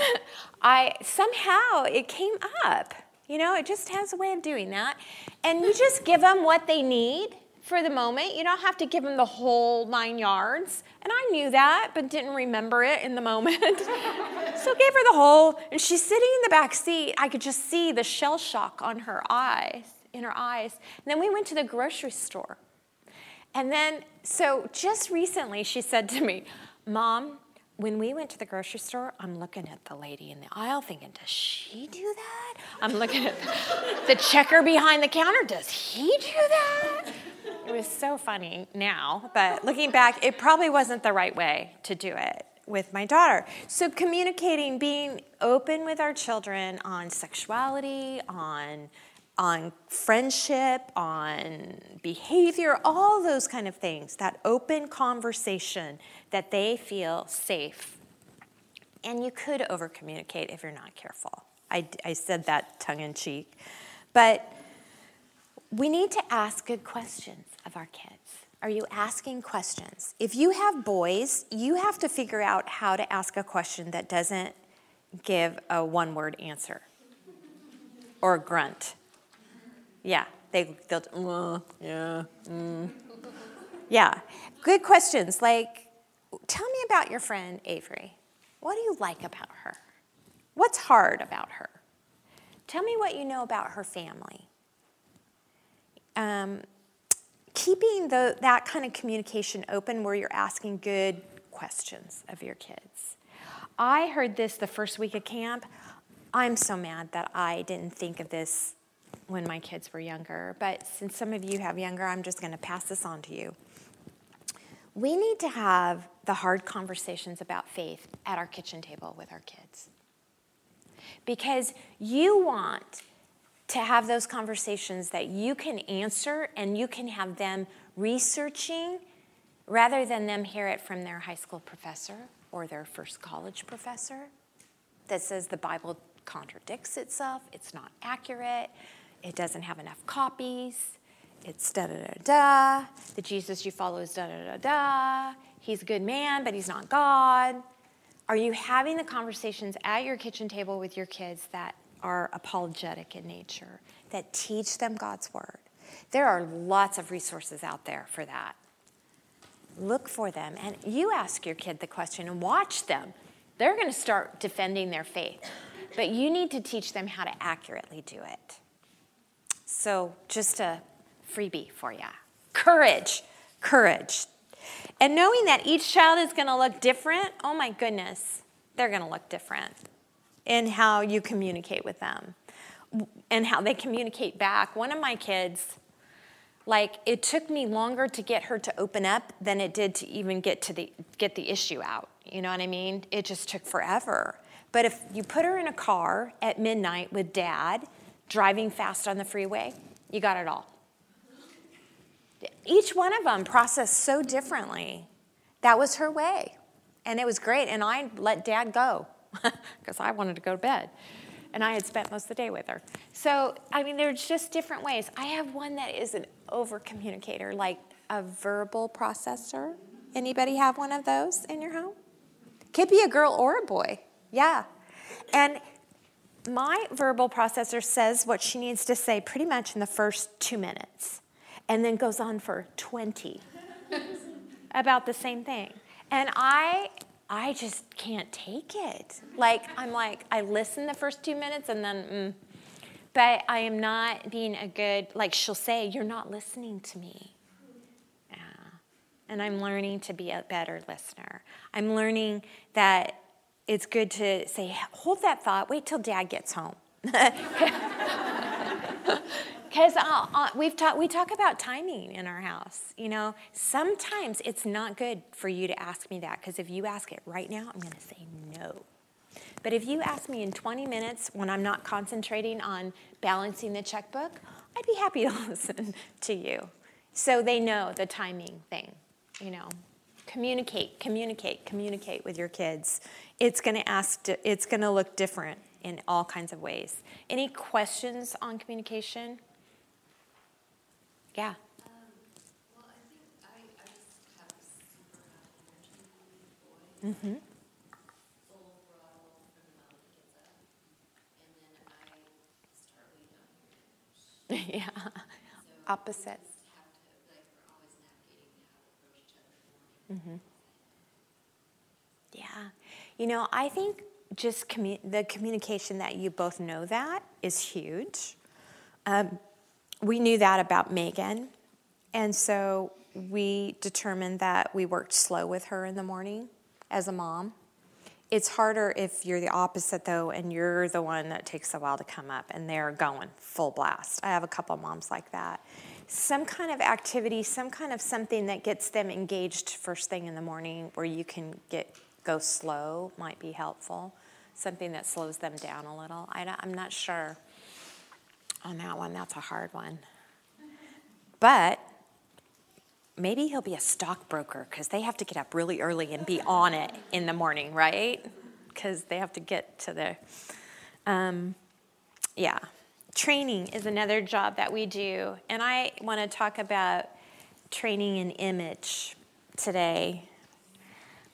I somehow it came up. You know, it just has a way of doing that. And you just give them what they need for the moment. You don't have to give them the whole nine yards. And I knew that, but didn't remember it in the moment. so gave her the whole, and she's sitting in the back seat. I could just see the shell shock on her eyes, in her eyes. And then we went to the grocery store. And then, so just recently, she said to me, Mom, when we went to the grocery store, I'm looking at the lady in the aisle thinking, does she do that? I'm looking at the, checker behind the counter, does he do that? It was so funny now, but looking back, it probably wasn't the right way to do it with my daughter. So, communicating, being open with our children on sexuality, on on friendship, on behavior, all those kind of things, that open conversation that they feel safe. And you could over communicate if you're not careful. I, I said that tongue in cheek. But we need to ask good questions of our kids. Are you asking questions? If you have boys, you have to figure out how to ask a question that doesn't give a one word answer or a grunt. Yeah, they, they'll, uh, yeah, mm. yeah. Good questions like, tell me about your friend Avery. What do you like about her? What's hard about her? Tell me what you know about her family. Um, keeping the, that kind of communication open where you're asking good questions of your kids. I heard this the first week of camp. I'm so mad that I didn't think of this when my kids were younger, but since some of you have younger, I'm just going to pass this on to you. We need to have the hard conversations about faith at our kitchen table with our kids. Because you want to have those conversations that you can answer and you can have them researching rather than them hear it from their high school professor or their first college professor that says the Bible contradicts itself, it's not accurate, it doesn't have enough copies, it's da da da da, the Jesus you follow is da da da da, he's a good man, but he's not God. Are you having the conversations at your kitchen table with your kids that are apologetic in nature, that teach them God's word? There are lots of resources out there for that. Look for them, and you ask your kid the question and watch them. They're going to start defending their faith, but you need to teach them how to accurately do it. So, just a freebie for you courage, courage. And knowing that each child is going to look different, oh my goodness, they're going to look different in how you communicate with them and how they communicate back. One of my kids, like it took me longer to get her to open up than it did to even get to the get the issue out. You know what I mean? It just took forever. But if you put her in a car at midnight with dad driving fast on the freeway, you got it all. Each one of them processed so differently. That was her way. And it was great. And I let dad go because I wanted to go to bed. And I had spent most of the day with her. So, I mean, there's just different ways. I have one that is an over communicator, like a verbal processor. Anybody have one of those in your home? Could be a girl or a boy. Yeah. And my verbal processor says what she needs to say pretty much in the first two minutes and then goes on for 20 about the same thing. And I I just can't take it. Like I'm like I listen the first 2 minutes and then mm. but I am not being a good like she'll say you're not listening to me. Yeah. And I'm learning to be a better listener. I'm learning that it's good to say, hold that thought, wait till dad gets home. Because uh, uh, we've talk, we talk about timing in our house. You know, sometimes it's not good for you to ask me that because if you ask it right now, I'm going to say no. But if you ask me in 20 minutes when I'm not concentrating on balancing the checkbook, I'd be happy to listen to you. So they know the timing thing, you know. Communicate, communicate, communicate with your kids. It's going to ask. It's going to look different in all kinds of ways. Any questions on communication? Yeah. Mm-hmm. yeah. Opposites. Yeah. You know, I think just commu- the communication that you both know that is huge. Um, we knew that about Megan. And so we determined that we worked slow with her in the morning as a mom. It's harder if you're the opposite, though, and you're the one that takes a while to come up and they're going full blast. I have a couple moms like that. Some kind of activity, some kind of something that gets them engaged first thing in the morning where you can get go slow might be helpful. Something that slows them down a little. I am not sure on that one. That's a hard one. But maybe he'll be a stockbroker because they have to get up really early and be on it in the morning, right? Because they have to get to the, um, yeah. Training is another job that we do. And I want to talk about training in image today.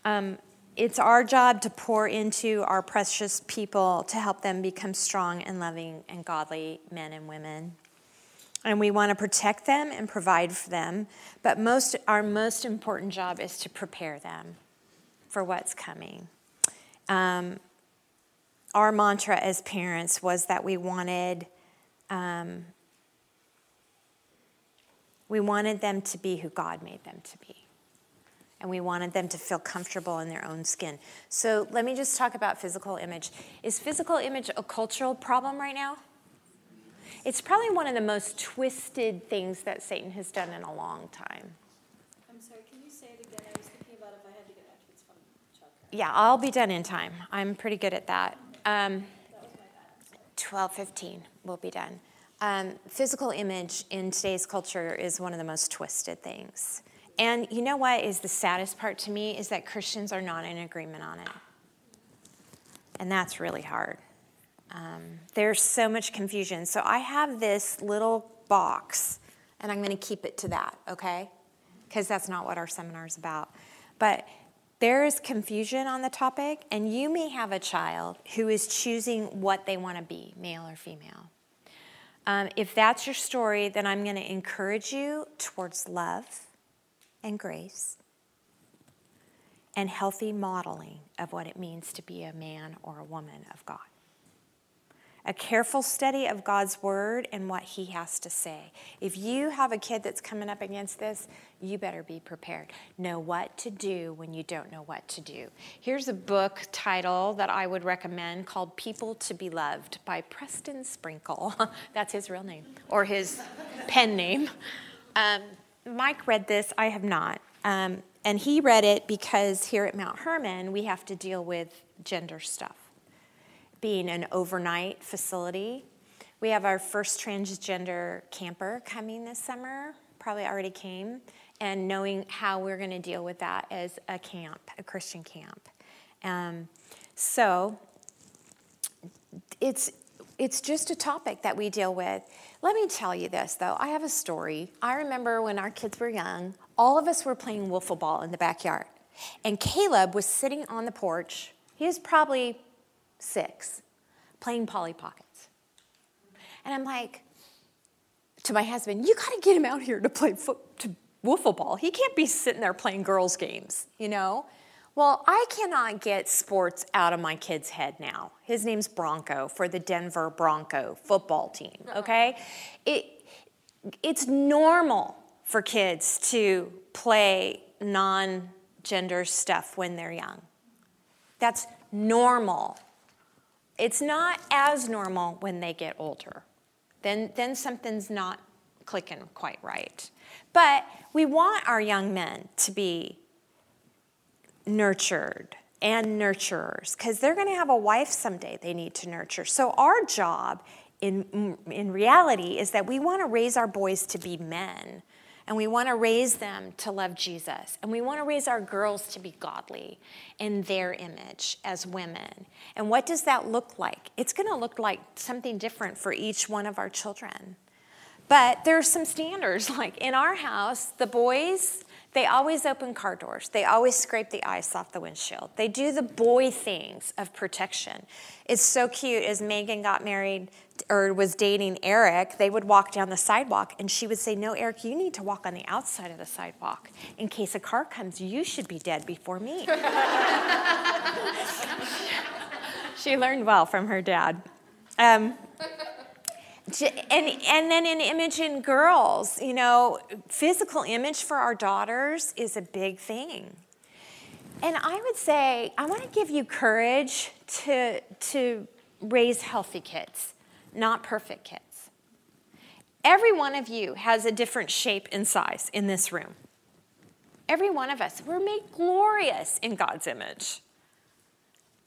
Um, it's our job to pour into our precious people to help them become strong and loving and godly men and women and we want to protect them and provide for them. But most, our most important job is to prepare them for what's coming. Um, our mantra as parents was that we wanted um, we wanted them to be who God made them to be. And we wanted them to feel comfortable in their own skin. So let me just talk about physical image. Is physical image a cultural problem right now? It's probably one of the most twisted things that Satan has done in a long time. I'm sorry, can you say it again? I was thinking about if I had to get kids from childcare. Yeah, I'll be done in time. I'm pretty good at that. Um, That was my bad, I'm sorry. 12, 15, we'll be done. Um, physical image in today's culture is one of the most twisted things. And you know what is the saddest part to me is that Christians are not in agreement on it. And that's really hard. Um, there's so much confusion. So I have this little box, and I'm going to keep it to that, okay? Because that's not what our seminar is about. But there is confusion on the topic, and you may have a child who is choosing what they want to be, male or female. Um, if that's your story, then I'm going to encourage you towards love and grace and healthy modeling of what it means to be a man or a woman of God a careful study of God's word and what he has to say. If you have a kid that's coming up against this, you better be prepared. Know what to do when you don't know what to do. Here's a book title that I would recommend called People to Be Loved by Preston Sprinkle. that's his real name or his pen name. Um, Mike read this, I have not. Um, and he read it because here at Mount Hermon, we have to deal with gender stuff being an overnight facility. We have our first transgender camper coming this summer, probably already came, and knowing how we're going to deal with that as a camp, a Christian camp. Um, so it's it's just a topic that we deal with. Let me tell you this though. I have a story. I remember when our kids were young, all of us were playing wiffle ball in the backyard. And Caleb was sitting on the porch. He was probably six, playing Polly Pockets. And I'm like, to my husband, you got to get him out here to play foot, to wiffle ball. He can't be sitting there playing girls' games, you know? Well, I cannot get sports out of my kid's head now. His name's Bronco for the Denver Bronco football team, uh-huh. okay? It, it's normal for kids to play non gender stuff when they're young. That's normal. It's not as normal when they get older. Then, then something's not clicking quite right. But we want our young men to be nurtured and nurturers because they're going to have a wife someday they need to nurture. So, our job in, in reality is that we want to raise our boys to be men and we want to raise them to love Jesus. And we want to raise our girls to be godly in their image as women. And what does that look like? It's going to look like something different for each one of our children. But there are some standards. Like in our house, the boys, They always open car doors. They always scrape the ice off the windshield. They do the boy things of protection. It's so cute. As Megan got married or was dating Eric, they would walk down the sidewalk and she would say, No, Eric, you need to walk on the outside of the sidewalk. In case a car comes, you should be dead before me. she learned well from her dad. Um, and and then in image in girls, you know, physical image for our daughters is a big thing. And I would say I want to give you courage to to raise healthy kids, not perfect kids. Every one of you has a different shape and size in this room. Every one of us, we're made glorious in God's image.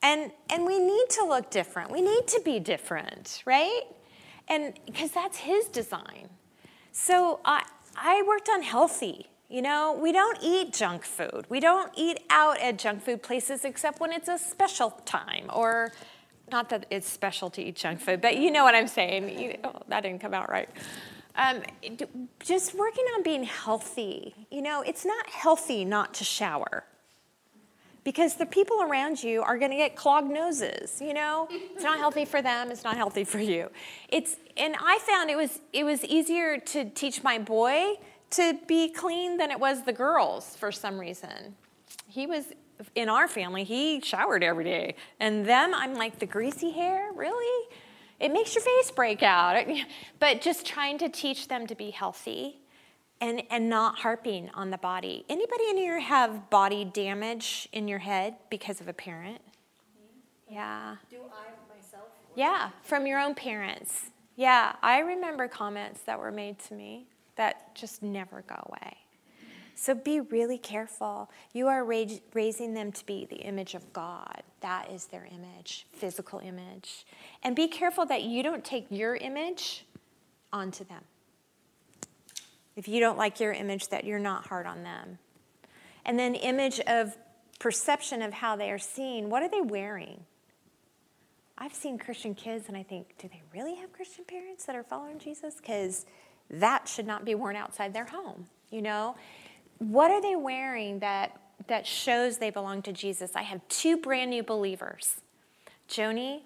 And, and we need to look different. We need to be different, right? And because that's his design. So I, I worked on healthy. You know, we don't eat junk food. We don't eat out at junk food places except when it's a special time or not that it's special to eat junk food, but you know what I'm saying. You, oh, that didn't come out right. Um, just working on being healthy. You know, it's not healthy not to shower because the people around you are going to get clogged noses you know? It's not healthy for them it's not healthy for you. It's and i found it was it was easier to teach my boy to be clean than it was the girls for some reason. He was in our family he showered every day and them i'm like the greasy hair? Really? It makes your face break out. But just trying to teach them to be healthy and, and not harping on the body. Anybody in here have body damage in your head because of a parent? Yeah. Do I myself? Yeah, from your own parents. Yeah, I remember comments that were made to me that just never go away. So be really careful. You are raising them to be the image of God. That is their image, physical image. And be careful that you don't take your image onto them. If you don't like your image, that you're not hard on them. And then, image of perception of how they are seen. What are they wearing? I've seen Christian kids and I think, do they really have Christian parents that are following Jesus? Because that should not be worn outside their home, you know? What are they wearing that, that shows they belong to Jesus? I have two brand new believers, Joni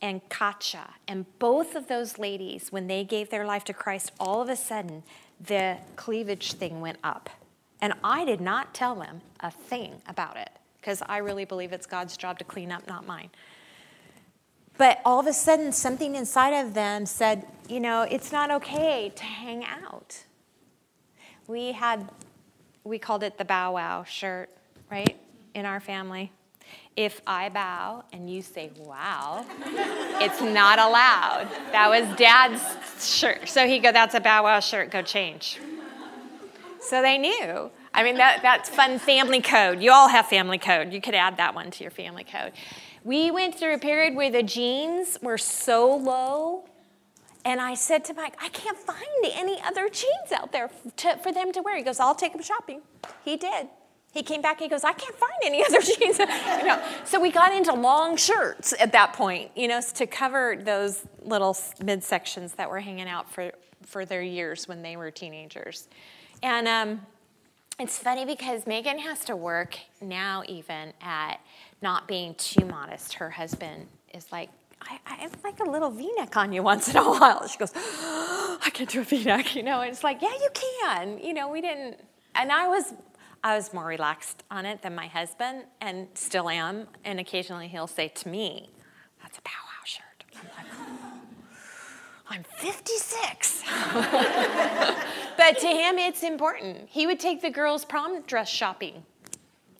and Katja. And both of those ladies, when they gave their life to Christ, all of a sudden the cleavage thing went up. And I did not tell them a thing about it because I really believe it's God's job to clean up, not mine. But all of a sudden, something inside of them said, you know, it's not okay to hang out. We had, we called it the bow wow shirt, right, in our family. If I bow and you say wow, it's not allowed. That was dad's shirt. So he go, that's a bow wow shirt, go change. So they knew. I mean, that, that's fun family code. You all have family code. You could add that one to your family code. We went through a period where the jeans were so low. And I said to Mike, I can't find any other jeans out there to, for them to wear. He goes, I'll take them shopping. He did. He came back and he goes, I can't find any other jeans. you know, so we got into long shirts at that point, you know, to cover those little midsections that were hanging out for, for their years when they were teenagers. And um, it's funny because Megan has to work now even at not being too modest. Her husband is like, I, I like a little V-neck on you once in a while. She goes, oh, I can't do a V-neck, you know. And it's like, yeah, you can. You know, we didn't. And I was I was more relaxed on it than my husband, and still am. And occasionally he'll say to me, That's a bow wow shirt. I'm like, oh, I'm 56. but to him, it's important. He would take the girls' prom dress shopping.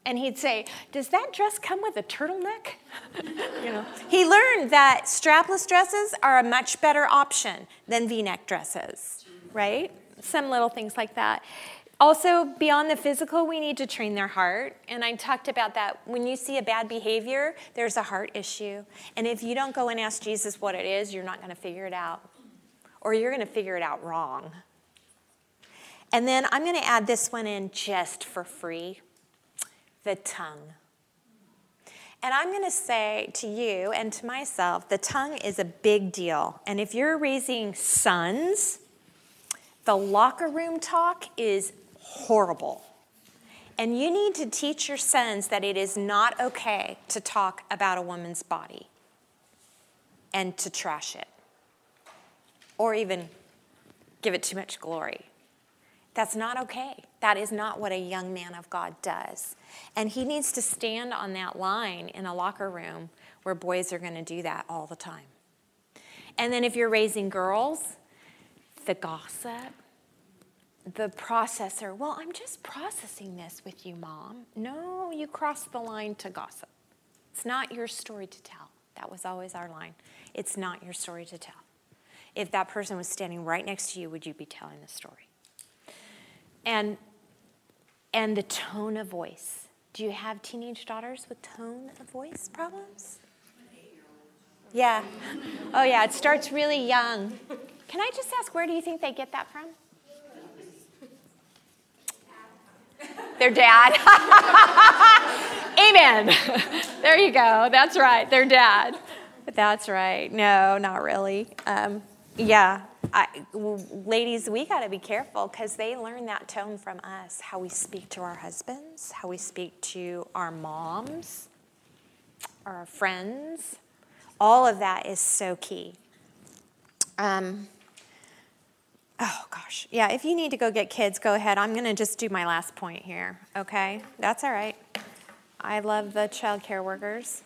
And he'd say, Does that dress come with a turtleneck? you know. He learned that strapless dresses are a much better option than v neck dresses, right? Some little things like that. Also, beyond the physical, we need to train their heart. And I talked about that. When you see a bad behavior, there's a heart issue. And if you don't go and ask Jesus what it is, you're not going to figure it out. Or you're going to figure it out wrong. And then I'm going to add this one in just for free the tongue. And I'm going to say to you and to myself, the tongue is a big deal. And if you're raising sons, the locker room talk is horrible. And you need to teach your sons that it is not okay to talk about a woman's body and to trash it or even give it too much glory. That's not okay. That is not what a young man of God does. And he needs to stand on that line in a locker room where boys are going to do that all the time. And then if you're raising girls, the gossip, the processor, well, I'm just processing this with you, mom. No, you crossed the line to gossip. It's not your story to tell. That was always our line. It's not your story to tell. If that person was standing right next to you, would you be telling the story? And and the tone of voice. Do you have teenage daughters with tone of voice problems? Yeah. Oh yeah, it starts really young. Can I just ask where do you think they get that from? Their dad. Amen. there you go. That's right. Their dad. That's right. No, not really. Um, yeah. I, ladies, we got to be careful because they learn that tone from us how we speak to our husbands, how we speak to our moms, our friends. All of that is so key. Um, Oh, gosh. Yeah, if you need to go get kids, go ahead. I'm going to just do my last point here, okay? That's all right. I love the child care workers.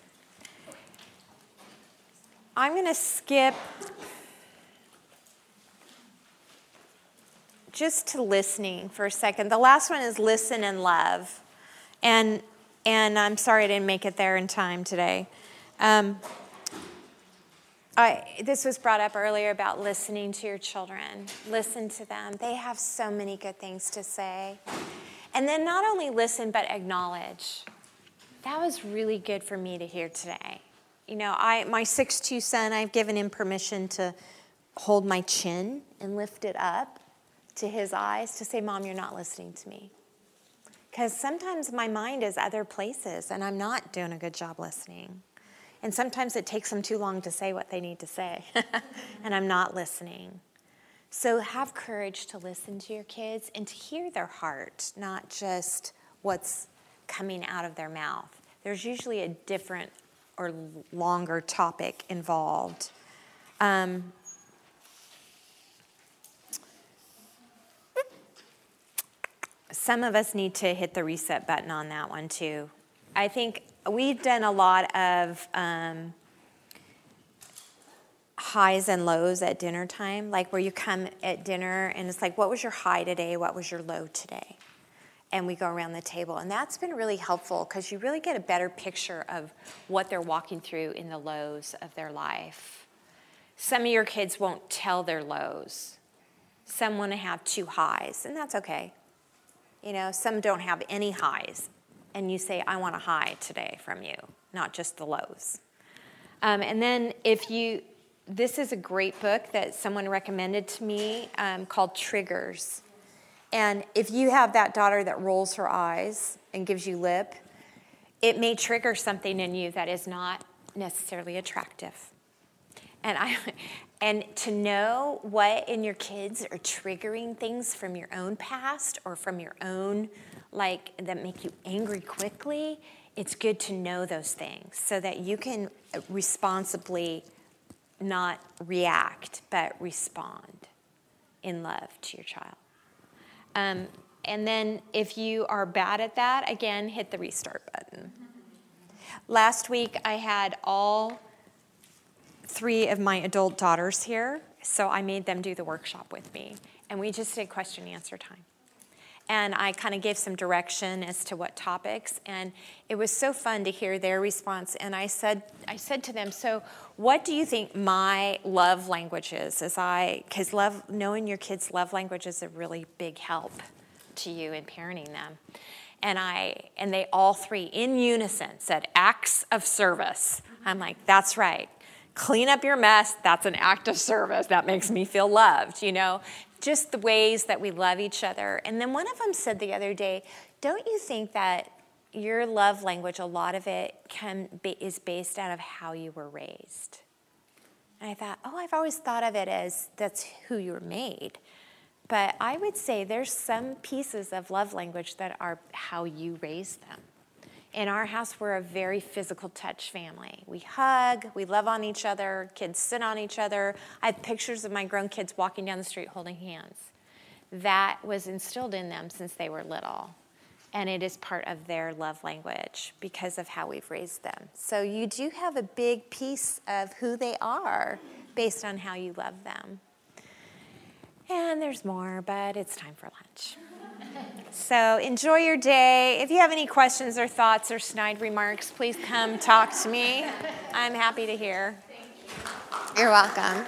I'm going to skip just to listening for a second. The last one is listen and love. And, and I'm sorry I didn't make it there in time today. Um, I, this was brought up earlier about listening to your children. Listen to them. They have so many good things to say. And then not only listen, but acknowledge. That was really good for me to hear today. You know, I, my 6'2 son, I've given him permission to hold my chin and lift it up to his eyes to say, Mom, you're not listening to me. Because sometimes my mind is other places and I'm not doing a good job listening. And sometimes it takes them too long to say what they need to say, and I'm not listening. So have courage to listen to your kids and to hear their heart, not just what's coming out of their mouth. There's usually a different or longer topic involved. Um, some of us need to hit the reset button on that one too. I think we've done a lot of um, highs and lows at dinner time, like where you come at dinner and it's like, what was your high today? What was your low today? And we go around the table. And that's been really helpful because you really get a better picture of what they're walking through in the lows of their life. Some of your kids won't tell their lows. Some want to have two highs, and that's okay. You know, some don't have any highs, and you say, I want a high today from you, not just the lows. Um, and then if you, this is a great book that someone recommended to me um, called Triggers. And if you have that daughter that rolls her eyes and gives you lip, it may trigger something in you that is not necessarily attractive. And I and to know what in your kids are triggering things from your own past or from your own like that make you angry quickly, it's good to know those things so that you can responsibly not react, but respond in love to your child. Um, and then if you are bad at that, again, hit the restart button. Last week I had all three of my adult daughters here, so I made them do the workshop with me. And we just did question and answer time and I kind of gave some direction as to what topics and it was so fun to hear their response and I said I said to them so what do you think my love language is? As I cuz love knowing your kids love language is a really big help to you in parenting them. And I and they all three in unison said acts of service. I'm like that's right. Clean up your mess. That's an act of service. That makes me feel loved you know just the ways that we love each other. And then one of them said the other day, don't you think that your love language, a lot of it can be, is based out of how you were raised? And I thought, oh, I've always thought of it as that's who you were made. But I would say there's some pieces of love language that are how you raise them. In our house, we're a very physical touch family. We hug, we love on each other, kids sit on each other. I have pictures of my grown kids walking down the street holding hands. That was instilled in them since they were little. And it is part of their love language because of how we've raised them. So you do have a big piece of who they are based on how you love them. And there's more, but it's time for lunch. So enjoy your day. If you have any questions or thoughts or snide remarks, please come talk to me. I'm happy to hear. You're welcome.